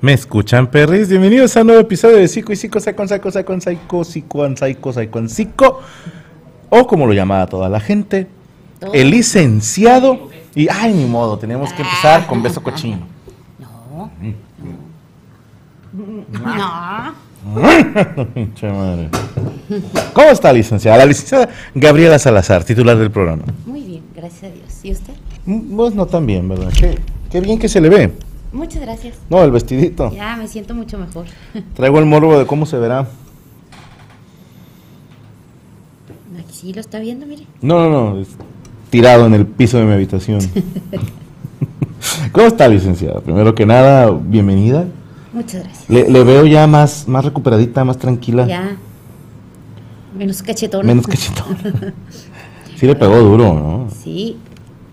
¿Me escuchan, perris? Bienvenidos a un nuevo episodio de Psico y Psico, Saicon, Saicon, Saicon, Saico, Psico, Saico, Saicon, Psico. O como lo llamaba toda la gente, el licenciado. Y, ay, ni modo, tenemos que empezar con beso cochino. No. Pinche madre. ¿Cómo está, licenciada? La licenciada Gabriela Salazar, titular del programa. Muy bien, gracias a Dios. ¿Y usted? Mm, Vos no tan bien, ¿verdad? Qué, qué bien que se le ve. Muchas gracias. No, el vestidito. Ya me siento mucho mejor. Traigo el morbo de cómo se verá. Aquí sí lo está viendo, mire. No, no, no. es tirado en el piso de mi habitación. ¿Cómo está, licenciada? Primero que nada, bienvenida. Muchas gracias. Le, le veo ya más, más recuperadita, más tranquila. Ya. Menos cachetón. Menos cachetón. sí le pegó duro, ¿no? Sí.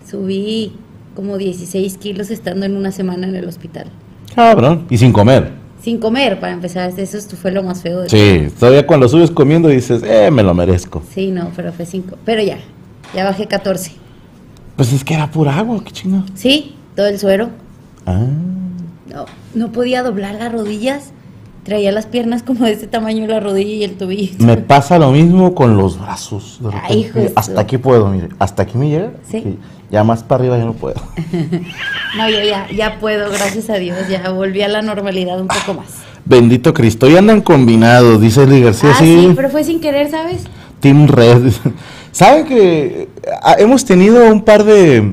Subí como 16 kilos estando en una semana en el hospital. Cabrón. Y sin comer. Sin comer, para empezar. Eso fue lo más feo. de Sí, todavía cuando subes comiendo dices, eh, me lo merezco. Sí, no, pero fue 5. Pero ya. Ya bajé 14. Pues es que era pura agua, qué chingado. Sí, todo el suero. Ah. No, no podía doblar las rodillas. Traía las piernas como de este tamaño la rodilla y el tobillo. Me pasa lo mismo con los brazos. de Ay, repente. de hasta aquí puedo, mire. Hasta aquí me llega. Sí. Ya más para arriba ya no puedo. No, yo ya, ya puedo, gracias a Dios, ya volví a la normalidad un poco más. Bendito Cristo. Y andan combinados, dice Eli García. ah, sí, pero fue sin querer, ¿sabes? Team Red. ¿Saben que ah, hemos tenido un par de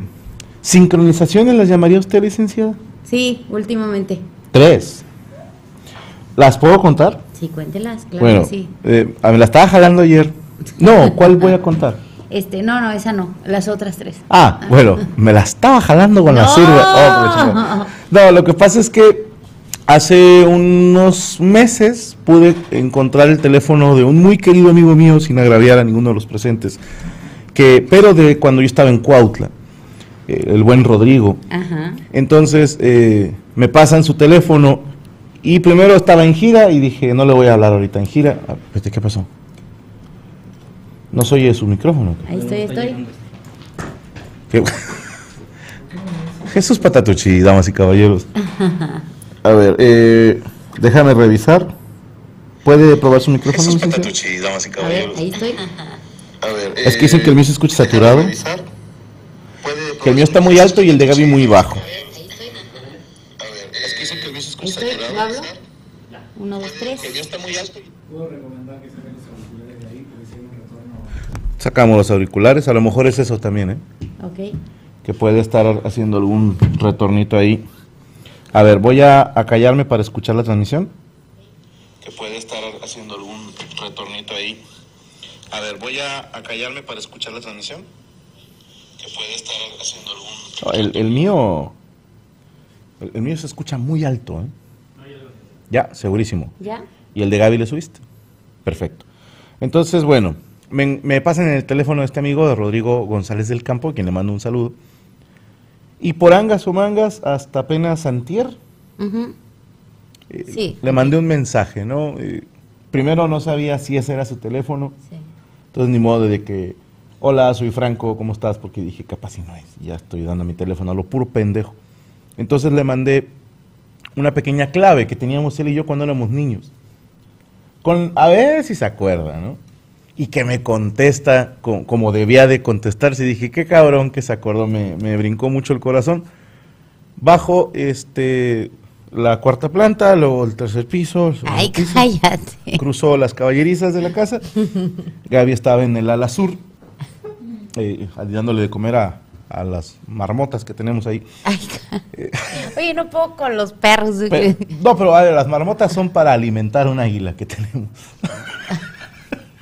sincronizaciones, las llamaría usted, licenciada? Sí, últimamente. Tres. ¿Las puedo contar? Sí, cuéntelas, claro bueno, que sí. eh, a- me la estaba jalando ayer. No, ¿cuál voy a contar? Este, no, no, esa no, las otras tres. Ah, bueno, me la estaba jalando con la sirve. Oh, no, lo que pasa es que hace unos meses pude encontrar el teléfono de un muy querido amigo mío, sin agraviar a ninguno de los presentes, que, pero de cuando yo estaba en Cuautla, eh, el buen Rodrigo. Ajá. Entonces eh, me pasan su teléfono y primero estaba en gira y dije, no le voy a hablar ahorita en gira. Ah, ¿Qué pasó? No se oye su micrófono. Ahí estoy, estoy. ¿Qué? Jesús Patatucci, damas y caballeros. A ver, eh, déjame revisar. ¿Puede probar su micrófono? Jesús? Patatucci, damas y A ver, caballeros. ahí estoy. A ver, Es que dicen que el mío se escucha saturado. revisar. ¿Puede Que el mío está muy alto y el de Gaby muy bajo. A ver, es que dicen que el mío se escucha estoy, ¿lo saturado. hablo? Uno, dos, tres. Que el mío está muy alto. Sacamos los auriculares, a lo mejor es eso también, ¿eh? Ok. Que puede estar haciendo algún retornito ahí. A ver, voy a, a callarme para escuchar la transmisión. Que puede estar haciendo algún retornito ahí. A ver, voy a, a callarme para escuchar la transmisión. Que puede estar haciendo algún... No, El, el mío. El, el mío se escucha muy alto, ¿eh? Ya, segurísimo. ¿Ya? ¿Y el de Gaby le subiste? Perfecto. Entonces, bueno, me, me pasan en el teléfono de este amigo de Rodrigo González del Campo, a quien le mando un saludo. Y por angas o mangas, hasta apenas antier, eh, Sí. le mandé un mensaje, ¿no? Eh, primero no sabía si ese era su teléfono, Sí. entonces ni modo de que, hola, soy Franco, ¿cómo estás? Porque dije, capaz si no es, ya estoy dando mi teléfono a lo puro pendejo. Entonces le mandé una pequeña clave que teníamos él y yo cuando éramos niños. Con, a ver si se acuerda, ¿no? Y que me contesta co- como debía de contestarse. Dije, qué cabrón que se acordó, me, me brincó mucho el corazón. Bajo este, la cuarta planta, luego el tercer piso. Ay, piso. cállate. Cruzó las caballerizas de la casa. Gaby estaba en el ala sur, eh, dándole de comer a, a las marmotas que tenemos ahí. Ay, Oye, no puedo con los perros. no, pero a ver, las marmotas son para alimentar un águila que tenemos.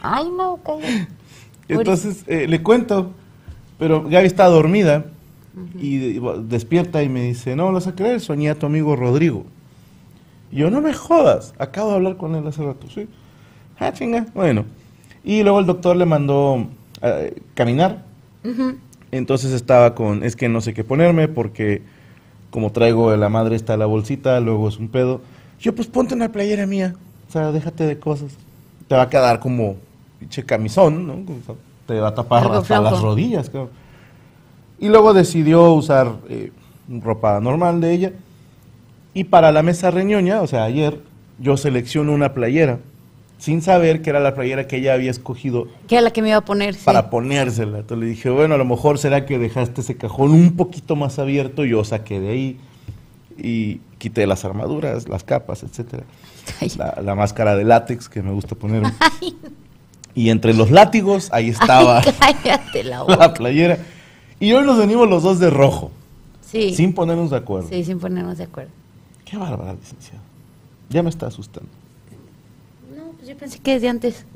Ay, no, cállate. Entonces eh, le cuento, pero Gaby está dormida y de- despierta y me dice, no, lo vas a creer, soñé a tu amigo Rodrigo. Y yo, no me jodas, acabo de hablar con él hace rato, sí. Ah, chinga, bueno. Y luego el doctor le mandó eh, caminar. Entonces estaba con, es que no sé qué ponerme porque como traigo de la madre está la bolsita, luego es un pedo. Yo, pues ponte una playera mía, o sea, déjate de cosas. Te va a quedar como pinche camisón, ¿no? Te va a tapar Algo hasta las flojo. rodillas. Y luego decidió usar eh, ropa normal de ella. Y para la mesa reñoña, o sea, ayer, yo selecciono una playera, sin saber que era la playera que ella había escogido ¿Qué era la que me iba a poner? Sí. para ponérsela. Entonces le dije, bueno, a lo mejor será que dejaste ese cajón un poquito más abierto, yo saqué de ahí y quité las armaduras, las capas, etcétera. La, la máscara de látex que me gusta poner. Y entre los látigos, ahí estaba Ay, cállate la boca. la playera. Y hoy nos venimos los dos de rojo, Sí. sin ponernos de acuerdo. Sí, sin ponernos de acuerdo. Qué bárbara, licenciado. Ya me está asustando. No, pues yo pensé que desde antes.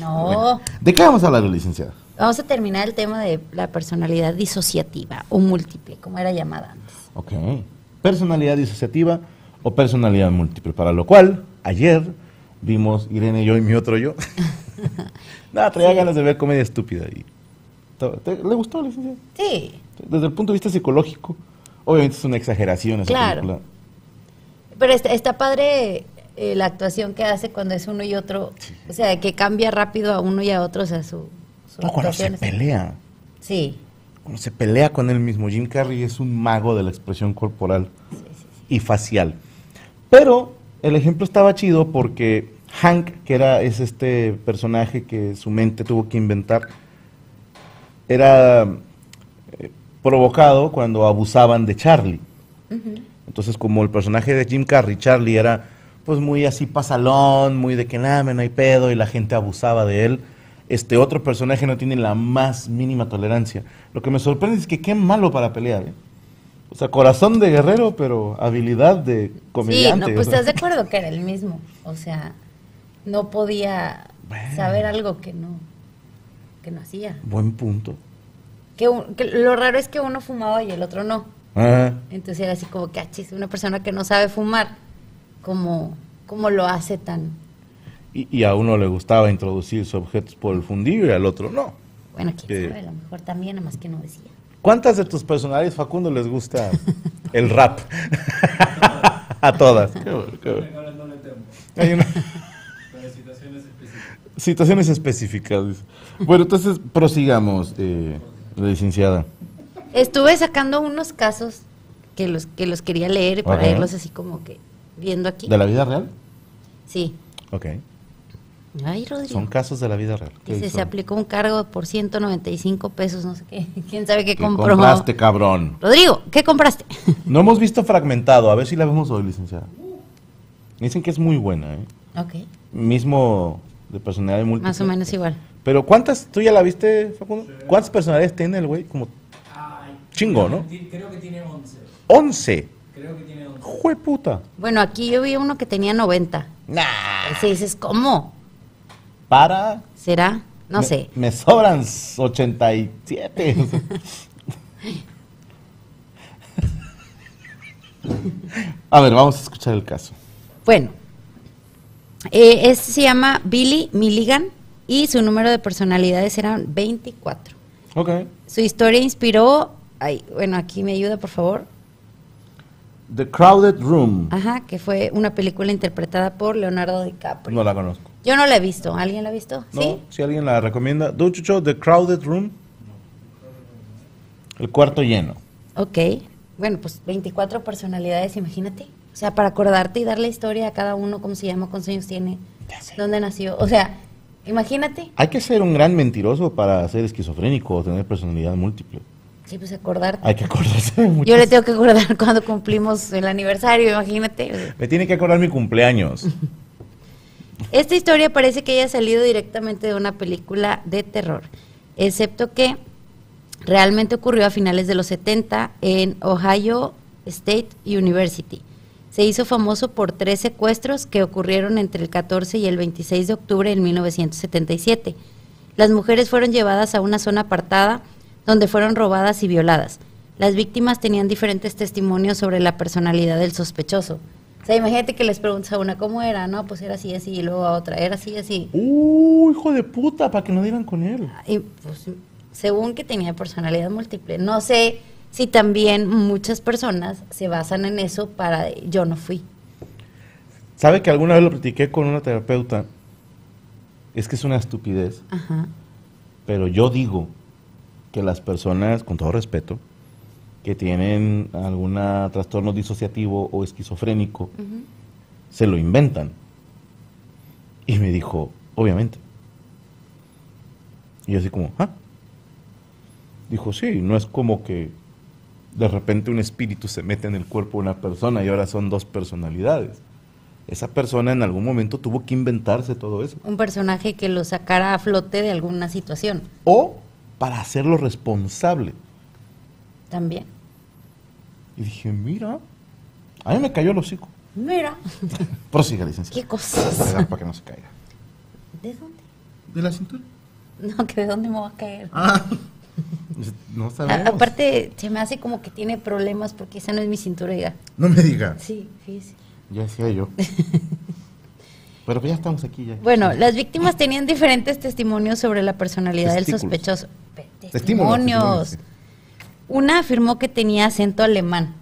no. ¿De qué vamos a hablar, licenciada? Vamos a terminar el tema de la personalidad disociativa o múltiple, como era llamada antes. Ok. Personalidad disociativa o personalidad múltiple. Para lo cual, ayer vimos Irene, yo y mi otro yo. Nada, traía ganas de ver comedia estúpida. Y ¿Te- te- ¿Le gustó, licenciada? Sí. Desde el punto de vista psicológico, obviamente es una exageración esa Claro. película. Pero está, está padre eh, la actuación que hace cuando es uno y otro. O sea, que cambia rápido a uno y a otro. O sea, su, su No, cuando se pelea. Sí. Cuando se pelea con él mismo. Jim Carrey es un mago de la expresión corporal y facial. Pero el ejemplo estaba chido porque Hank, que era es este personaje que su mente tuvo que inventar, era eh, provocado cuando abusaban de Charlie. Entonces, como el personaje de Jim Carrey, Charlie era pues muy así pasalón, muy de que nada, no hay pedo, y la gente abusaba de él. Este otro personaje no tiene la más mínima tolerancia. Lo que me sorprende es que qué malo para pelear. ¿eh? O sea, corazón de guerrero, pero habilidad de Sí, comediante. no, pues estás de acuerdo que era el mismo. O sea, no podía Bueno. saber algo que no, que no hacía. Buen punto. Que, un- que lo raro es que uno fumaba y el otro no. Ah, Entonces era así como que, ah, chis, una persona que no sabe fumar, como, como lo hace tan... y, y a uno le gustaba introducir sus objetos por el fundillo y al otro no. Bueno, quién Sí. sabe, a lo mejor también, nada más que no decía. ¿Cuántas de tus personalidades, Facundo, les gusta el rap? a todas. Qué bueno, qué bueno. Hay una- Situaciones específicas. dice. Bueno, entonces prosigamos, eh, licenciada. Estuve sacando unos casos que los, que los quería leer para Ajá. irlos así como que viendo aquí. ¿De la vida real? Sí. Ok. Ay, Rodrigo. Son casos de la vida real. ¿Qué Dice, se aplicó un cargo por 195 pesos, no sé qué. ¿Quién sabe qué ¿Qué compró? compraste, cabrón? Rodrigo, ¿qué compraste? No hemos visto fragmentado. A ver si la vemos hoy, licenciada. Dicen que es muy buena, ¿eh? ok, Mismo de personalidad múltiple. más o menos igual. Pero ¿cuántas? ¿Tú ya la viste, Facundo? ¿Cuántas personalidades tiene el güey? Como chingo, ¿no? Creo que tiene 11. 11. Creo que tiene 11. ¡Jue puta! Bueno, aquí yo vi uno que tenía 90. Nah. Ese dices, ¿cómo? Para. ¿Será? No Me- sé. Me sobran 87. a ver, vamos a escuchar el caso. Bueno, Eh, es- se llama Billy Milligan y su número de personalidades eran 24. Ok. Su historia inspiró, ay, bueno, aquí me ayuda por favor, The Crowded Room. ajá, que fue una película interpretada por Leonardo DiCaprio. No la conozco. Yo no la he visto, ¿alguien la ha visto? No, ¿Sí? si alguien la recomienda. ¿Do Chucho, The Crowded Room? El cuarto lleno. Ok, bueno, pues 24 personalidades, imagínate. O sea, para acordarte y darle historia a cada uno, cómo se llama, cuántos años tiene, dónde nació. O sea, imagínate. Hay que ser un gran mentiroso para ser esquizofrénico o tener personalidad múltiple. Sí, pues acordarte. Hay que acordarse de muchas- Yo le tengo que acordar cuando cumplimos el aniversario, imagínate. Me tiene que acordar mi cumpleaños. Esta historia parece que haya salido directamente de una película de terror, excepto que realmente ocurrió a finales de los 70 en Ohio State University. Se hizo famoso por tres secuestros que ocurrieron entre el 14 y el 26 de octubre de 1977. Las mujeres fueron llevadas a una zona apartada donde fueron robadas y violadas. Las víctimas tenían diferentes testimonios sobre la personalidad del sospechoso. O sea, imagínate que les preguntas a una cómo era, ¿no? Pues era así, así, y luego a otra, era así, así. ¡Uh, hijo de puta! Para que no dieran con él. Y pues, según que tenía personalidad múltiple. No sé si también muchas personas se basan en eso para yo no fui. ¿Sabe que alguna vez lo platiqué con una terapeuta? Es que es una estupidez, Ajá. pero yo digo que las personas, con todo respeto, que tienen algún trastorno disociativo o esquizofrénico, se lo inventan. Y me dijo, obviamente. Y yo así como, ¿ah? Dijo, sí, no es como que de repente un espíritu se mete en el cuerpo de una persona y ahora son dos personalidades. Esa persona en algún momento tuvo que inventarse todo eso. Un personaje que lo sacara a flote de alguna situación O para hacerlo responsable. también. Y dije, mira, a mí me cayó el hocico. Mira, Prosiga, licenciado. qué cosas. Para para que no se caiga. ¿De dónde? ¿De la cintura? No, que de dónde me va a caer. Ah. No A- sabemos. aparte, se me hace como que tiene problemas porque esa no es mi cintura, diga. No me diga. Sí, fíjese. Ya decía yo. Pero pues ya estamos aquí ya. Bueno, las víctimas tenían diferentes testimonios sobre la personalidad del sospechoso. Pe- Testímulos, Testimonios. Una afirmó que tenía acento alemán.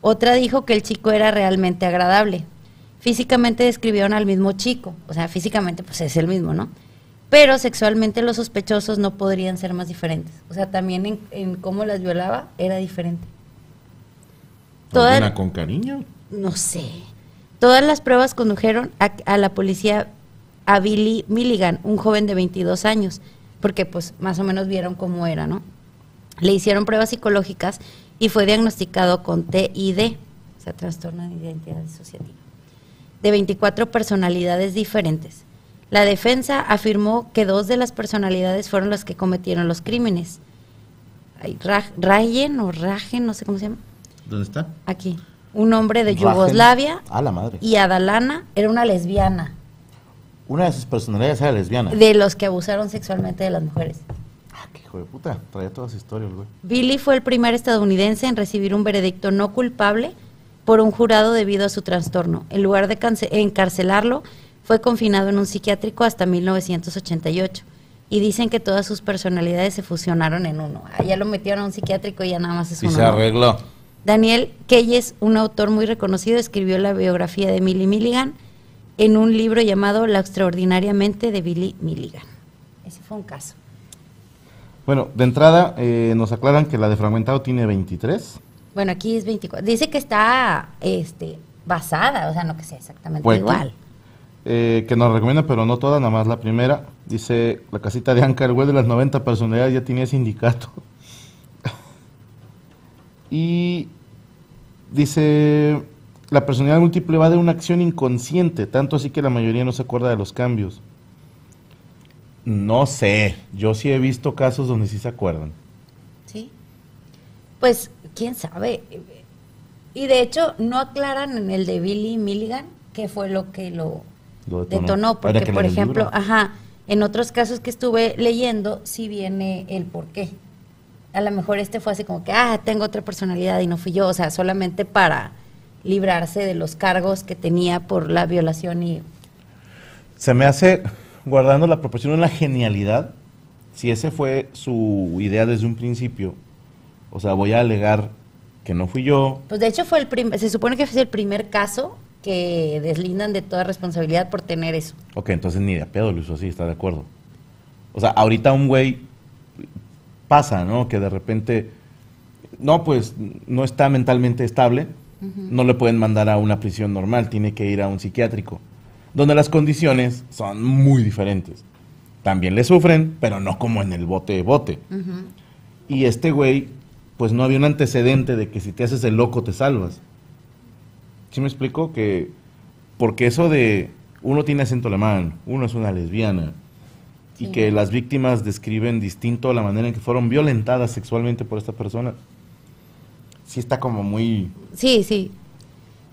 Otra dijo que el chico era realmente agradable. Físicamente describieron al mismo chico. O sea, físicamente pues es el mismo, ¿no? Pero sexualmente los sospechosos no podrían ser más diferentes. O sea, también en, en cómo las violaba era diferente. Toda- ¿Alguna con cariño? no sé. Todas las pruebas condujeron a, a la policía a Billy Milligan, un joven de 22 años, porque pues más o menos vieron cómo era, ¿no? Le hicieron pruebas psicológicas y fue diagnosticado con TID, o sea, trastorno de identidad disociativa, de 24 personalidades diferentes. La defensa afirmó que dos de las personalidades fueron las que cometieron los crímenes. Rayen o Rajen, no sé cómo se llama, ¿Dónde está? aquí. Un hombre de Rajen. Yugoslavia A la madre. y Adalana era una lesbiana, Una de sus personalidades era lesbiana. de los que abusaron sexualmente de las mujeres. Qué hijo de puta. Traía todas las historias, güey. Billy fue el primer estadounidense en recibir un veredicto no culpable por un jurado debido a su trastorno. En lugar de encarcelarlo, fue confinado en un psiquiátrico hasta 1988. Y dicen que todas sus personalidades se fusionaron en uno. Ah, ya lo metieron a un psiquiátrico y ya nada más es Y uno. se arregló. Daniel Keyes, un autor muy reconocido, escribió la biografía de Billy Milligan en un libro llamado La extraordinariamente de Billy Milligan. Ese fue un caso. Bueno, de entrada eh, nos aclaran que la de fragmentado tiene 23. Bueno, aquí es 24. Dice que está este, basada, o sea, no que sea exactamente igual. eh, que nos recomiendan, pero no todas, nada más la primera. Dice la casita de Anca, el güey de las 90 personalidades ya tenía sindicato. y dice, la personalidad múltiple va de una acción inconsciente, tanto así que la mayoría no se acuerda de los cambios. No sé, yo sí he visto casos donde sí se acuerdan. ¿Sí? Pues, quién sabe. Y de hecho, no aclaran en el de Billy Milligan qué fue lo que lo Lo detonó, detonó. porque, por ejemplo, ajá, en otros casos que estuve leyendo, sí viene el por qué. A lo mejor este fue así como que, ah, tengo otra personalidad y no fui yo, o sea, solamente para librarse de los cargos que tenía por la violación y Se me hace, guardando la proporción, una genialidad. Si ese fue su idea desde un principio, o sea, voy a alegar que no fui yo. Pues de hecho fue el prim- se supone que es el primer caso que deslindan de toda responsabilidad por tener eso. Ok, entonces ni de pedo lo hizo así, está de acuerdo. O sea, ahorita un güey pasa, ¿no? Que de repente, no, pues no está mentalmente estable, no le pueden mandar a una prisión normal, tiene que ir a un psiquiátrico, donde las condiciones son muy diferentes. También le sufren, pero no como en el bote bote. Y este güey, pues no había un antecedente de que si te haces el loco te salvas. ¿Sí me explico? Que, porque eso de uno tiene acento alemán, uno es una lesbiana, y Sí. que las víctimas describen distinto la manera en que fueron violentadas sexualmente por esta persona, sí está como muy... Sí, sí.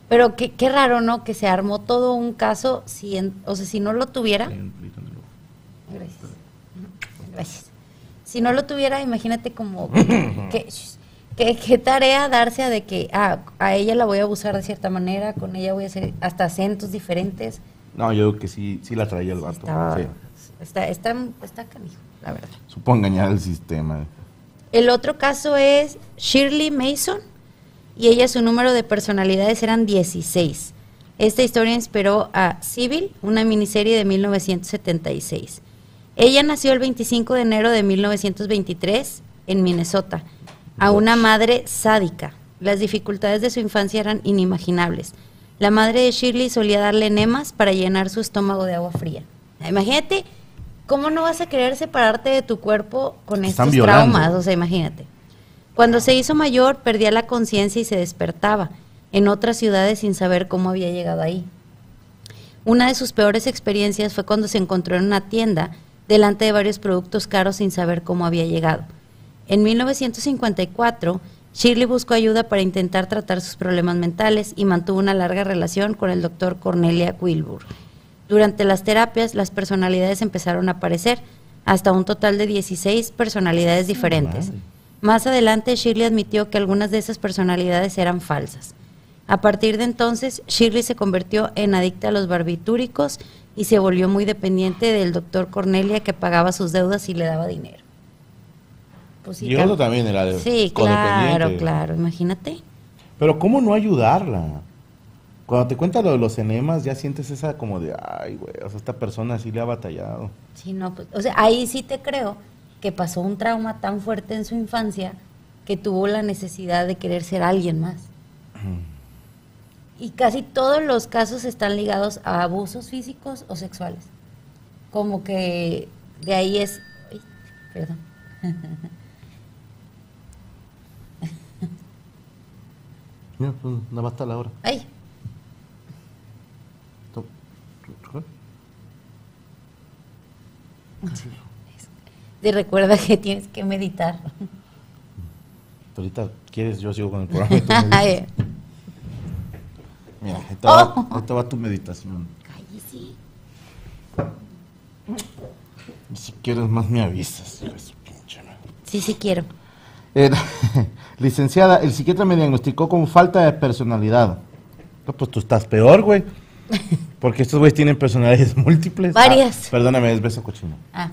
Pero qué, qué raro, ¿no? Que se armó todo un caso, si en- o sea, si no lo tuviera... Gracias. Gracias. Si no lo tuviera, imagínate como que, que- qué tarea darse a de que ah, a ella la voy a abusar de cierta manera, con ella voy a hacer hasta acentos diferentes. No, yo creo que sí, sí la traía el vato. Sí. está, está, está canijo, la verdad. Supo engañar al sistema. El otro caso es Shirley Mason y ella su número de personalidades eran 16. Esta historia inspiró a Civil, una miniserie de 1976. Ella nació el 25 de enero de 1923 en Minnesota, a una madre sádica. Las dificultades de su infancia eran inimaginables. La madre de Shirley solía darle enemas para llenar su estómago de agua fría. Imagínate, ¿cómo no vas a querer separarte de tu cuerpo con Están estos violando. traumas? O sea, imagínate. Cuando se hizo mayor, perdía la conciencia y se despertaba en otras ciudades sin saber cómo había llegado ahí. Una de sus peores experiencias fue cuando se encontró en una tienda delante de varios productos caros sin saber cómo había llegado. En 1954, Shirley buscó ayuda para intentar tratar sus problemas mentales y mantuvo una larga relación con el doctor Cornelia Wilbur. Durante las terapias, las personalidades empezaron a aparecer, hasta un total de 16 personalidades diferentes. Más adelante, Shirley admitió que algunas de esas personalidades eran falsas. A partir de entonces, Shirley se convirtió en adicta a los barbitúricos y se volvió muy dependiente del doctor Cornelia que pagaba sus deudas y le daba dinero. Pues sí, Y otro también era de Sí, claro, claro, imagínate. Pero ¿cómo no ayudarla? Cuando te cuenta lo de los enemas, ya sientes esa como de, ay, güey, o sea, esta persona sí le ha batallado. Sí, no, pues, o sea, ahí sí te creo que pasó un trauma tan fuerte en su infancia que tuvo la necesidad de querer ser alguien más. Y casi todos los casos están ligados a abusos físicos o sexuales. Como que de ahí es... ay, perdón. Pues, no basta la hora. Ay, te recuerda que tienes que meditar. Ahorita, ¿quieres? Yo sigo con el programa. y tú Mira, va, Oh. va tu meditación. cállese. Si quieres más me avisas. Sí, sí quiero. Eh, licenciada, el psiquiatra me diagnosticó con falta de personalidad. No, pues tú estás peor, güey. Porque estos güeyes tienen personalidades múltiples. Varias. Ah, perdóname, es beso cochino. Ah,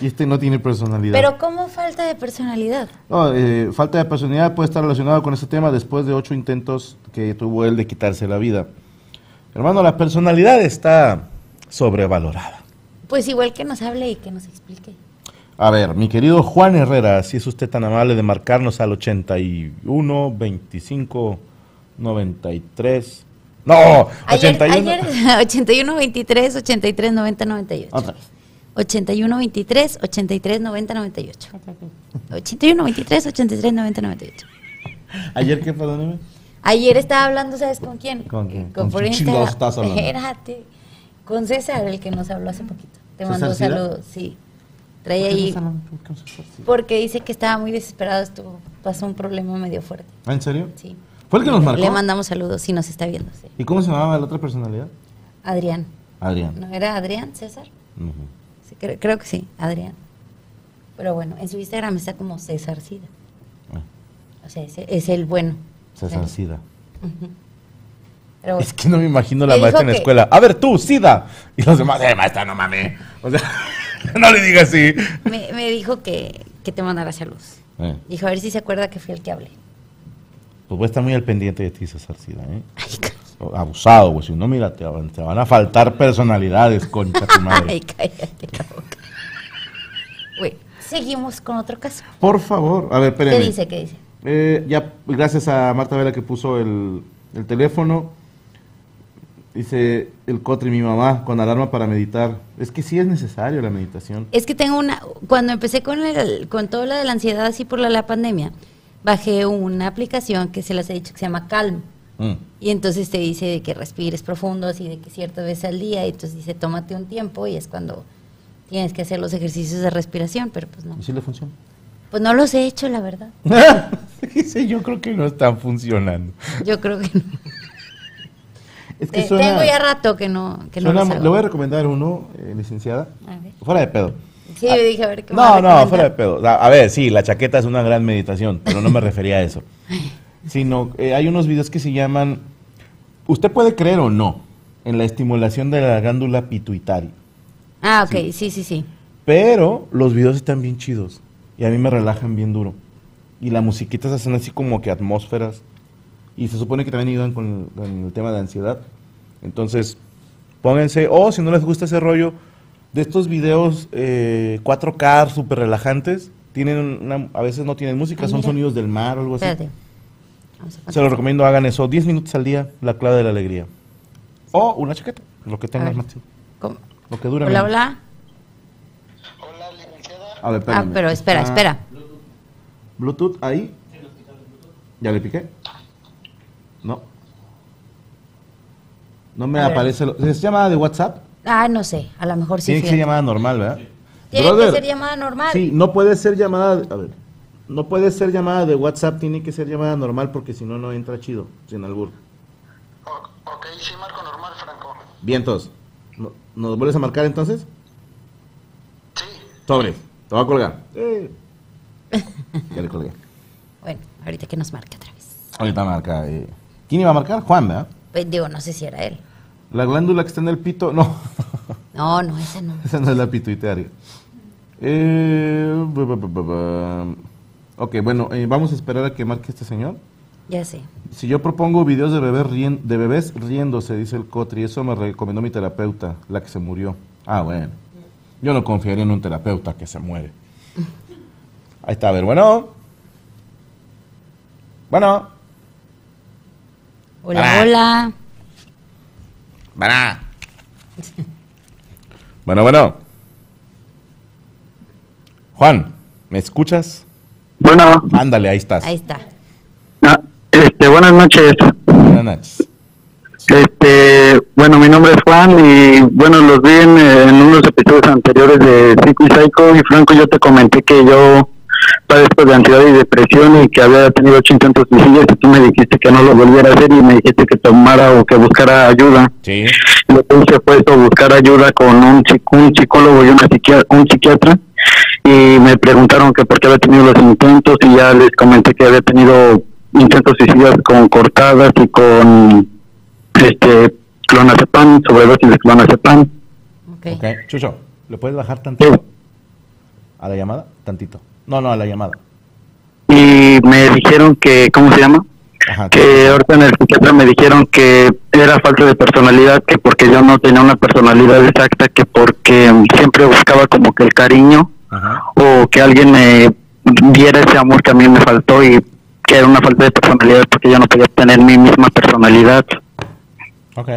Y este no tiene personalidad. pero ¿cómo falta de personalidad? No, eh, falta de personalidad puede estar relacionado con este tema después de ocho intentos que tuvo él de quitarse la vida. Hermano, la personalidad está sobrevalorada. Pues igual que nos hable y que nos explique. A ver, mi querido Juan Herrera, si es usted tan amable de marcarnos al 81 25 93. No, Ayer, 81. ayer 81 23 83 90 98. Otra vez. 81 23 83 90 98. 81 23 83 90 98. Ayer qué, perdóneme. Ayer estaba hablando, ¿sabes con quién? ¿Con quién? Con ¿Con chingados estás hablando? Con César, el que nos habló hace poquito. Te ¿César mandó Cira? saludos, sí. Trae ahí. Porque dice que estaba muy desesperado, estuvo, pasó un problema medio fuerte. ¿Ah, ¿En serio? Sí. ¿Fue el que nos marcó? Le mandamos saludos si nos está viendo. sí. ¿Y cómo se llamaba la otra personalidad? Adrián. Adrián. ¿No era Adrián, César? Sí, creo, creo que sí, Adrián. Pero bueno, en su Instagram está como César Sida. Ah, O sea, ese es el bueno. César. Sida. Ujú. Pero bueno. Es que no me imagino la maestra en la escuela. A ver, tú, SIDA. Y los demás, eh, maestra, no mames. O sea, no le digas así. me, me dijo que, que te mandara saludos. Eh, Dijo, a ver si se acuerda que fui el que hablé. pues voy a estar muy al pendiente de ti, César SIDA, ¿eh? Ay, Abusado, güey. Si no, mira, te, van- te van a faltar personalidades, concha tu Ay, madre. cállate la boca. Güey, seguimos con otro caso. Por favor. A ver, ¿Qué espérenme. dice? ¿Qué dice? Eh, ya, gracias a Marta Vela que puso el, el teléfono. Dice el Cotri, mi mamá, con alarma para meditar. Es que sí es necesario la meditación. Es que tengo una, cuando empecé con, el, con todo lo de la ansiedad así por la, la pandemia, bajé una aplicación que se las he dicho que se llama Calm. Mm. Y entonces te dice de que respires profundo, así de que ciertas veces al día, y entonces dice tómate un tiempo y es cuando tienes que hacer los ejercicios de respiración, pero pues no. ¿Y si le funciona? Pues no los he hecho, la verdad. Dice, yo creo que no están funcionando. Yo creo que no. Es que Eh, suena, Tengo ya rato que no, que no suena- le voy a recomendar uno, eh, licenciada. A ver. Fuera de pedo. Sí, yo dije, a ver qué No, no, fuera de pedo. A, a ver, sí, la chaqueta es una gran meditación, pero no me refería a eso. Sino, eh, hay unos videos que se llaman, usted puede creer o no, en la estimulación de la glándula pituitaria. Ah, ok, sí, sí, sí. Pero los videos están bien chidos y a mí me relajan bien duro. Y las musiquitas hacen así como que atmósferas. Y se supone que también ayudan con, con el tema de ansiedad. Entonces, pónganse, o si no les gusta ese rollo, de estos videos eh, 4K súper relajantes, tienen una- a veces no tienen música, Ah, son sonidos del mar o algo así. Espérate. Se los recomiendo, hagan eso. 10 minutos al día, la clave de la alegría. O una chaqueta, lo que tengas máximo. ¿Cómo? Lo que dura Hola, menos. hola. A ver, Ah, espérame. pero espera, Ah, espera. Bluetooth ahí. ¿Ya le piqué? No. No me A ver. aparece. Lo, ¿Es llamada de WhatsApp? Ah, no sé, a lo mejor sí. Tiene que ser fíjate. llamada normal, ¿verdad? Tiene Brother, que ser llamada normal. Sí, no puede ser llamada. de- A ver. No puede ser llamada de WhatsApp, tiene que ser llamada normal porque si no, no entra chido, sin albur. O- ok, sí, marco normal, Franco. Bien, entonces. ¿no- ¿Nos vuelves a marcar entonces? Sí, Sobre. Te voy a colgar. Eh. Ya le colgué. Bueno, ahorita que nos marque otra vez. Ahorita marca. eh. ¿Quién iba a marcar? Juan, ¿verdad? Pues, digo, no sé si era él. La glándula que está en el pito. No. No, no, esa no. Esa no es la pituitaria. Eh, ok, bueno, eh, vamos a esperar a que marque este señor. Ya sé. Si yo propongo videos de bebés, rien- de bebés riéndose, dice el Cotri, eso me recomendó mi terapeuta, la que se murió. Ah, bueno. Yo no confiaría en un terapeuta que se muere. Ahí está, a ver, bueno. Bueno. Hola, hola. Bueno. Bueno, bueno. Juan, ¿me escuchas? Bueno, Ándale, ahí estás. Ahí está. ah, este, buenas noches. Buenas noches. Este, bueno, mi nombre es Juan y bueno, los vi en, eh, en unos episodios anteriores de Psycho y Psycho y Franco, yo te comenté que yo padezco de ansiedad y depresión y que había tenido ocho intentos suicidios y tú me dijiste que no lo volviera a hacer y me dijiste que tomara o que buscara ayuda. Sí. lo que hice fue eso, buscar ayuda con un, un psicólogo y una psiquia- un psiquiatra y me preguntaron que por qué había tenido los intentos y ya les comenté que había tenido intentos suicidas con cortadas y con este clonazepam, sobredosis de clonazepam. Ok. Ok. Chucho, ¿le puedes bajar tantito? Sí. ¿A la llamada? Tantito. No, no, a la llamada. Y me dijeron que, ¿cómo se llama? Ajá. que ahorita en el psiquiatra me dijeron que era falta de personalidad, que porque yo no tenía una personalidad exacta, que porque siempre buscaba como que el cariño Ajá. o que alguien me diera ese amor que a mí me faltó y que era una falta de personalidad porque yo no podía tener mi misma personalidad. Ok.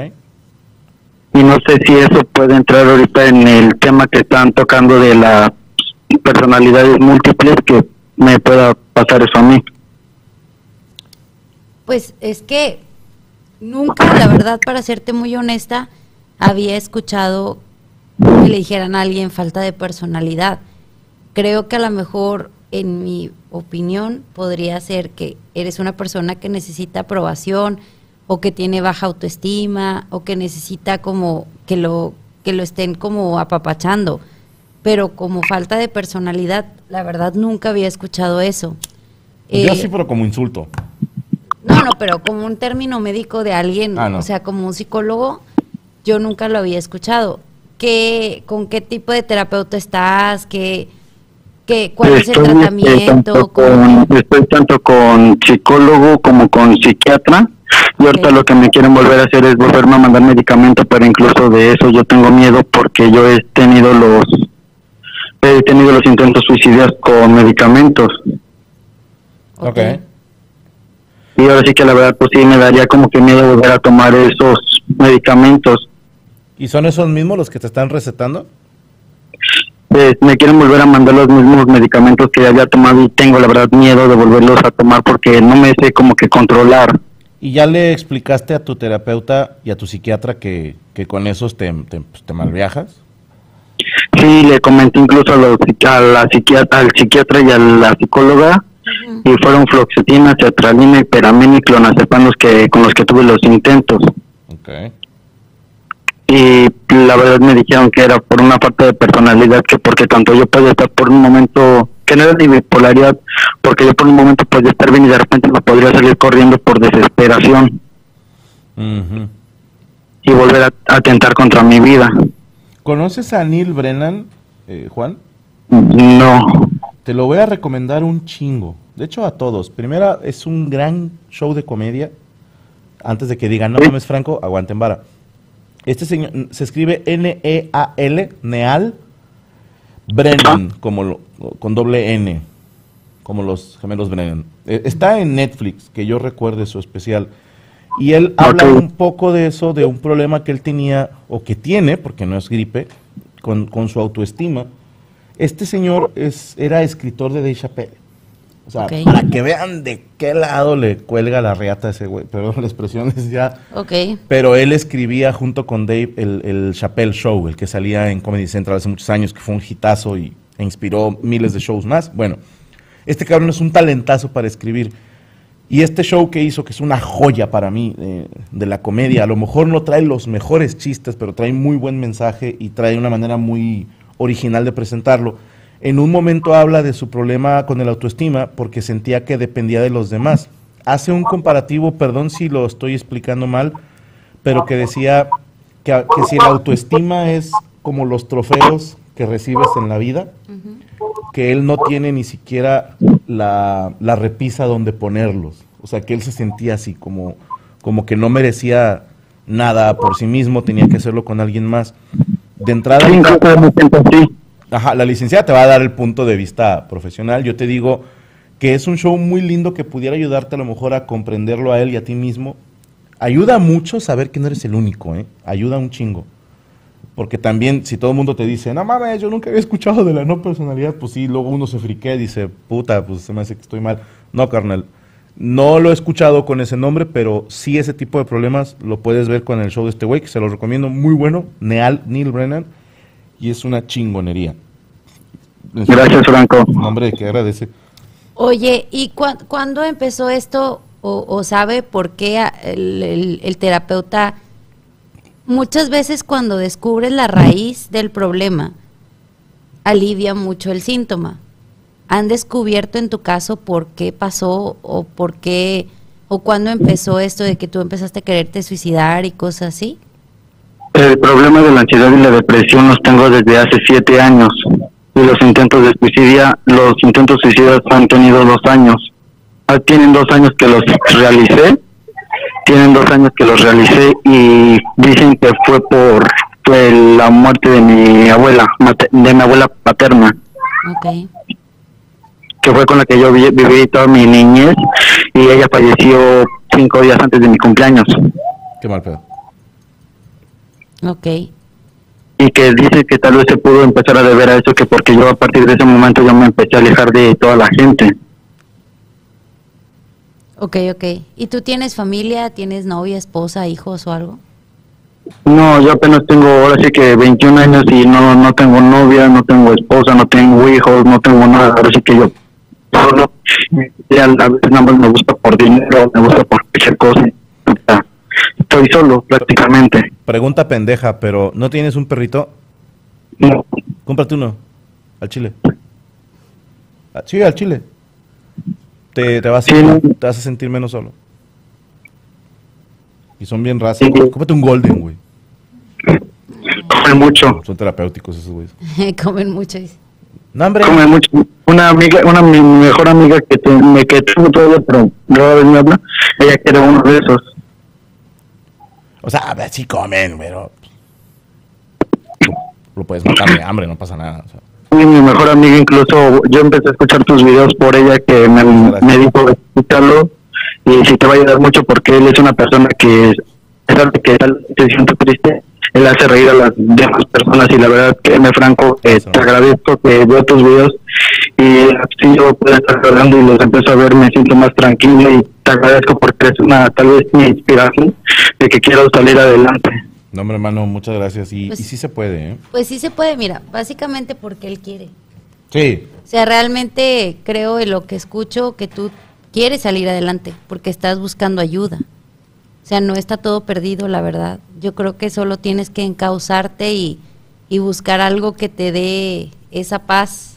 Y no sé si eso puede entrar ahorita en el tema que están tocando de las personalidades múltiples, que me pueda pasar eso a mí. Pues es que nunca, la verdad, para serte muy honesta, había escuchado que le dijeran a alguien falta de personalidad. Creo que a lo mejor, en mi opinión, podría ser que eres una persona que necesita aprobación o que tiene baja autoestima o que necesita como que lo que lo estén como apapachando. Pero como falta de personalidad, la verdad nunca había escuchado eso. Yo Eh, sí, pero como insulto. no, bueno, pero como un término médico de alguien, Ah, no. o sea, como un psicólogo, yo nunca lo había escuchado. ¿Qué, ¿Con qué tipo de terapeuta estás? ¿Qué, qué, ¿Cuál es el Estoy, eh, tratamiento? tanto ¿Cómo- con, estoy tanto con psicólogo como con psiquiatra. Y ahorita lo que me quieren volver a hacer es volverme a mandar medicamento, pero incluso de eso yo tengo miedo porque yo he tenido los he tenido los intentos suicidas con medicamentos. Ok. Y ahora sí que la verdad pues sí me daría como que miedo volver a tomar esos medicamentos. ¿Y son esos mismos los que te están recetando? Eh, me quieren volver a mandar los mismos medicamentos que ya había tomado y tengo la verdad miedo de volverlos a tomar porque no me sé como que controlar. ¿Y ya le explicaste a tu terapeuta y a tu psiquiatra que, que con esos te, te, pues, te malviajas? Sí, le comenté incluso a, los, a la psiquiatra, al psiquiatra y a la psicóloga y fueron fluoxetina, cetralina y peramina y clonazepam los que con los que tuve los intentos. Ok. Y la verdad me dijeron que era por una falta de personalidad, que porque tanto yo podía estar por un momento, que no era ni bipolaridad, porque yo por un momento podía estar bien y de repente me podría salir corriendo por desesperación y volver a atentar contra mi vida. ¿Conoces a Neil Brennan, eh, Juan? No. Te lo voy a recomendar un chingo. De hecho, a todos. Primera, es un gran show de comedia. Antes de que digan, no mames, Franco, aguanten vara. Este señor se escribe N-E-A-L, Neal Brennan, como lo- con doble N, como los gemelos Brennan. Eh, está en Netflix, que yo recuerde su especial. Y él habla un poco de eso, de un problema que él tenía, o que tiene, porque no es gripe, con, con su autoestima. Este señor es, era escritor de Dave Chappelle. O sea, Ok. para que vean de qué lado le cuelga la reata a ese güey. Perdón, la expresión es ya. Ok. Pero él escribía junto con Dave el, el Chappelle Show, el que salía en Comedy Central hace muchos años, que fue un hitazo y, e inspiró miles de shows más. Bueno, este cabrón es un talentazo para escribir. Y este show que hizo, que es una joya para mí eh, de la comedia, a lo mejor no trae los mejores chistes, pero trae muy buen mensaje y trae una manera muy original de presentarlo. En un momento habla de su problema con el autoestima porque sentía que dependía de los demás. Hace un comparativo, perdón si lo estoy explicando mal, pero que decía que, si la autoestima es como los trofeos que recibes en la vida, que él no tiene ni siquiera la, la repisa donde ponerlos. O sea, que él se sentía así, como, como que no merecía nada por sí mismo, tenía que hacerlo con alguien más. De entrada, Sí, Ajá, la licenciada te va a dar el punto de vista profesional. Yo te digo que es un show muy lindo que pudiera ayudarte a lo mejor a comprenderlo a él y a ti mismo. Ayuda mucho saber que no eres el único, ¿eh? Ayuda un chingo. Porque también, si todo el mundo te dice, no mames, yo nunca había escuchado de la no personalidad, pues sí, luego uno se friquea y dice, puta, pues se me hace que estoy mal. No, carnal. No lo he escuchado con ese nombre, pero sí ese tipo de problemas lo puedes ver con el show de este güey, que se lo recomiendo, muy bueno, Neal, Neil Brennan, y es una chingonería. Gracias, Franco. Nombre de que agradece. Oye, ¿y cuán- cuándo empezó esto o, o sabe por qué el- el terapeuta muchas veces cuando descubres la raíz del problema alivia mucho el síntoma? ¿Han descubierto en tu caso por qué pasó o por qué o cuándo empezó esto de que tú empezaste a quererte suicidar y cosas así? El problema de la ansiedad y la depresión los tengo desde hace siete años. Y los intentos de suicidio, los intentos suicidas han tenido dos años. Ah, Tienen dos años que los realicé. Tienen dos años que los realicé y dicen que fue por fue la muerte de mi abuela, de mi abuela paterna, Ok. que fue con la que yo vi- viví toda mi niñez y ella falleció cinco días antes de mi cumpleaños. Qué mal pedo. Ok. y que dice que tal vez se pudo empezar a deber a eso que porque yo a partir de ese momento yo me empecé a alejar de toda la gente Ok, ok. ¿Y tú tienes familia, tienes novia, esposa, hijos o algo? no yo apenas tengo ahora sí que 21 años y no no tengo novia no tengo esposa no tengo hijos no tengo nada ahora sí que yo solo a veces nada más me gusta por dinero me gusta por cualquier cosa estoy solo prácticamente Pregunta pendeja, pero ¿no tienes un perrito? no Cómprate uno. Al chile. Ah, Sí, al chile. Te, te vas, a, Sí, no. te vas a sentir menos solo. Y son bien raza. Sí. Cómete un golden, güey. Come mucho, Son terapéuticos esos güeyes. Comen mucho. No, hombre. come mucho. Una amiga, una mi mejor amiga que, te- me, que tengo todavía, pero rara vez me habla, ella quiere uno de esos. O sea, a ver, sí comen, pero... Lo puedes matar de hambre, no pasa nada. o sea. Y mi mejor amiga incluso, yo empecé a escuchar tus videos por ella que me, me dijo escucharlo y si te va a ayudar mucho porque él es una persona que, a pesar de que se siente triste, él hace reír a las demás personas y la verdad que me franco, eh, te agradezco que veo tus videos y así yo puedo estar hablando y los empiezo a ver, me siento más tranquilo y te agradezco porque es una tal vez mi inspiración de que quiero salir adelante. No, hombre, hermano, muchas gracias. Y, Pues- y sí se puede, ¿eh? Pues sí se puede, mira, básicamente porque él quiere. Sí. O sea, realmente creo en lo que escucho que tú quieres salir adelante porque estás buscando ayuda. O sea, no está todo perdido, la verdad. Yo creo que solo tienes que encauzarte y, y buscar algo que te dé esa paz.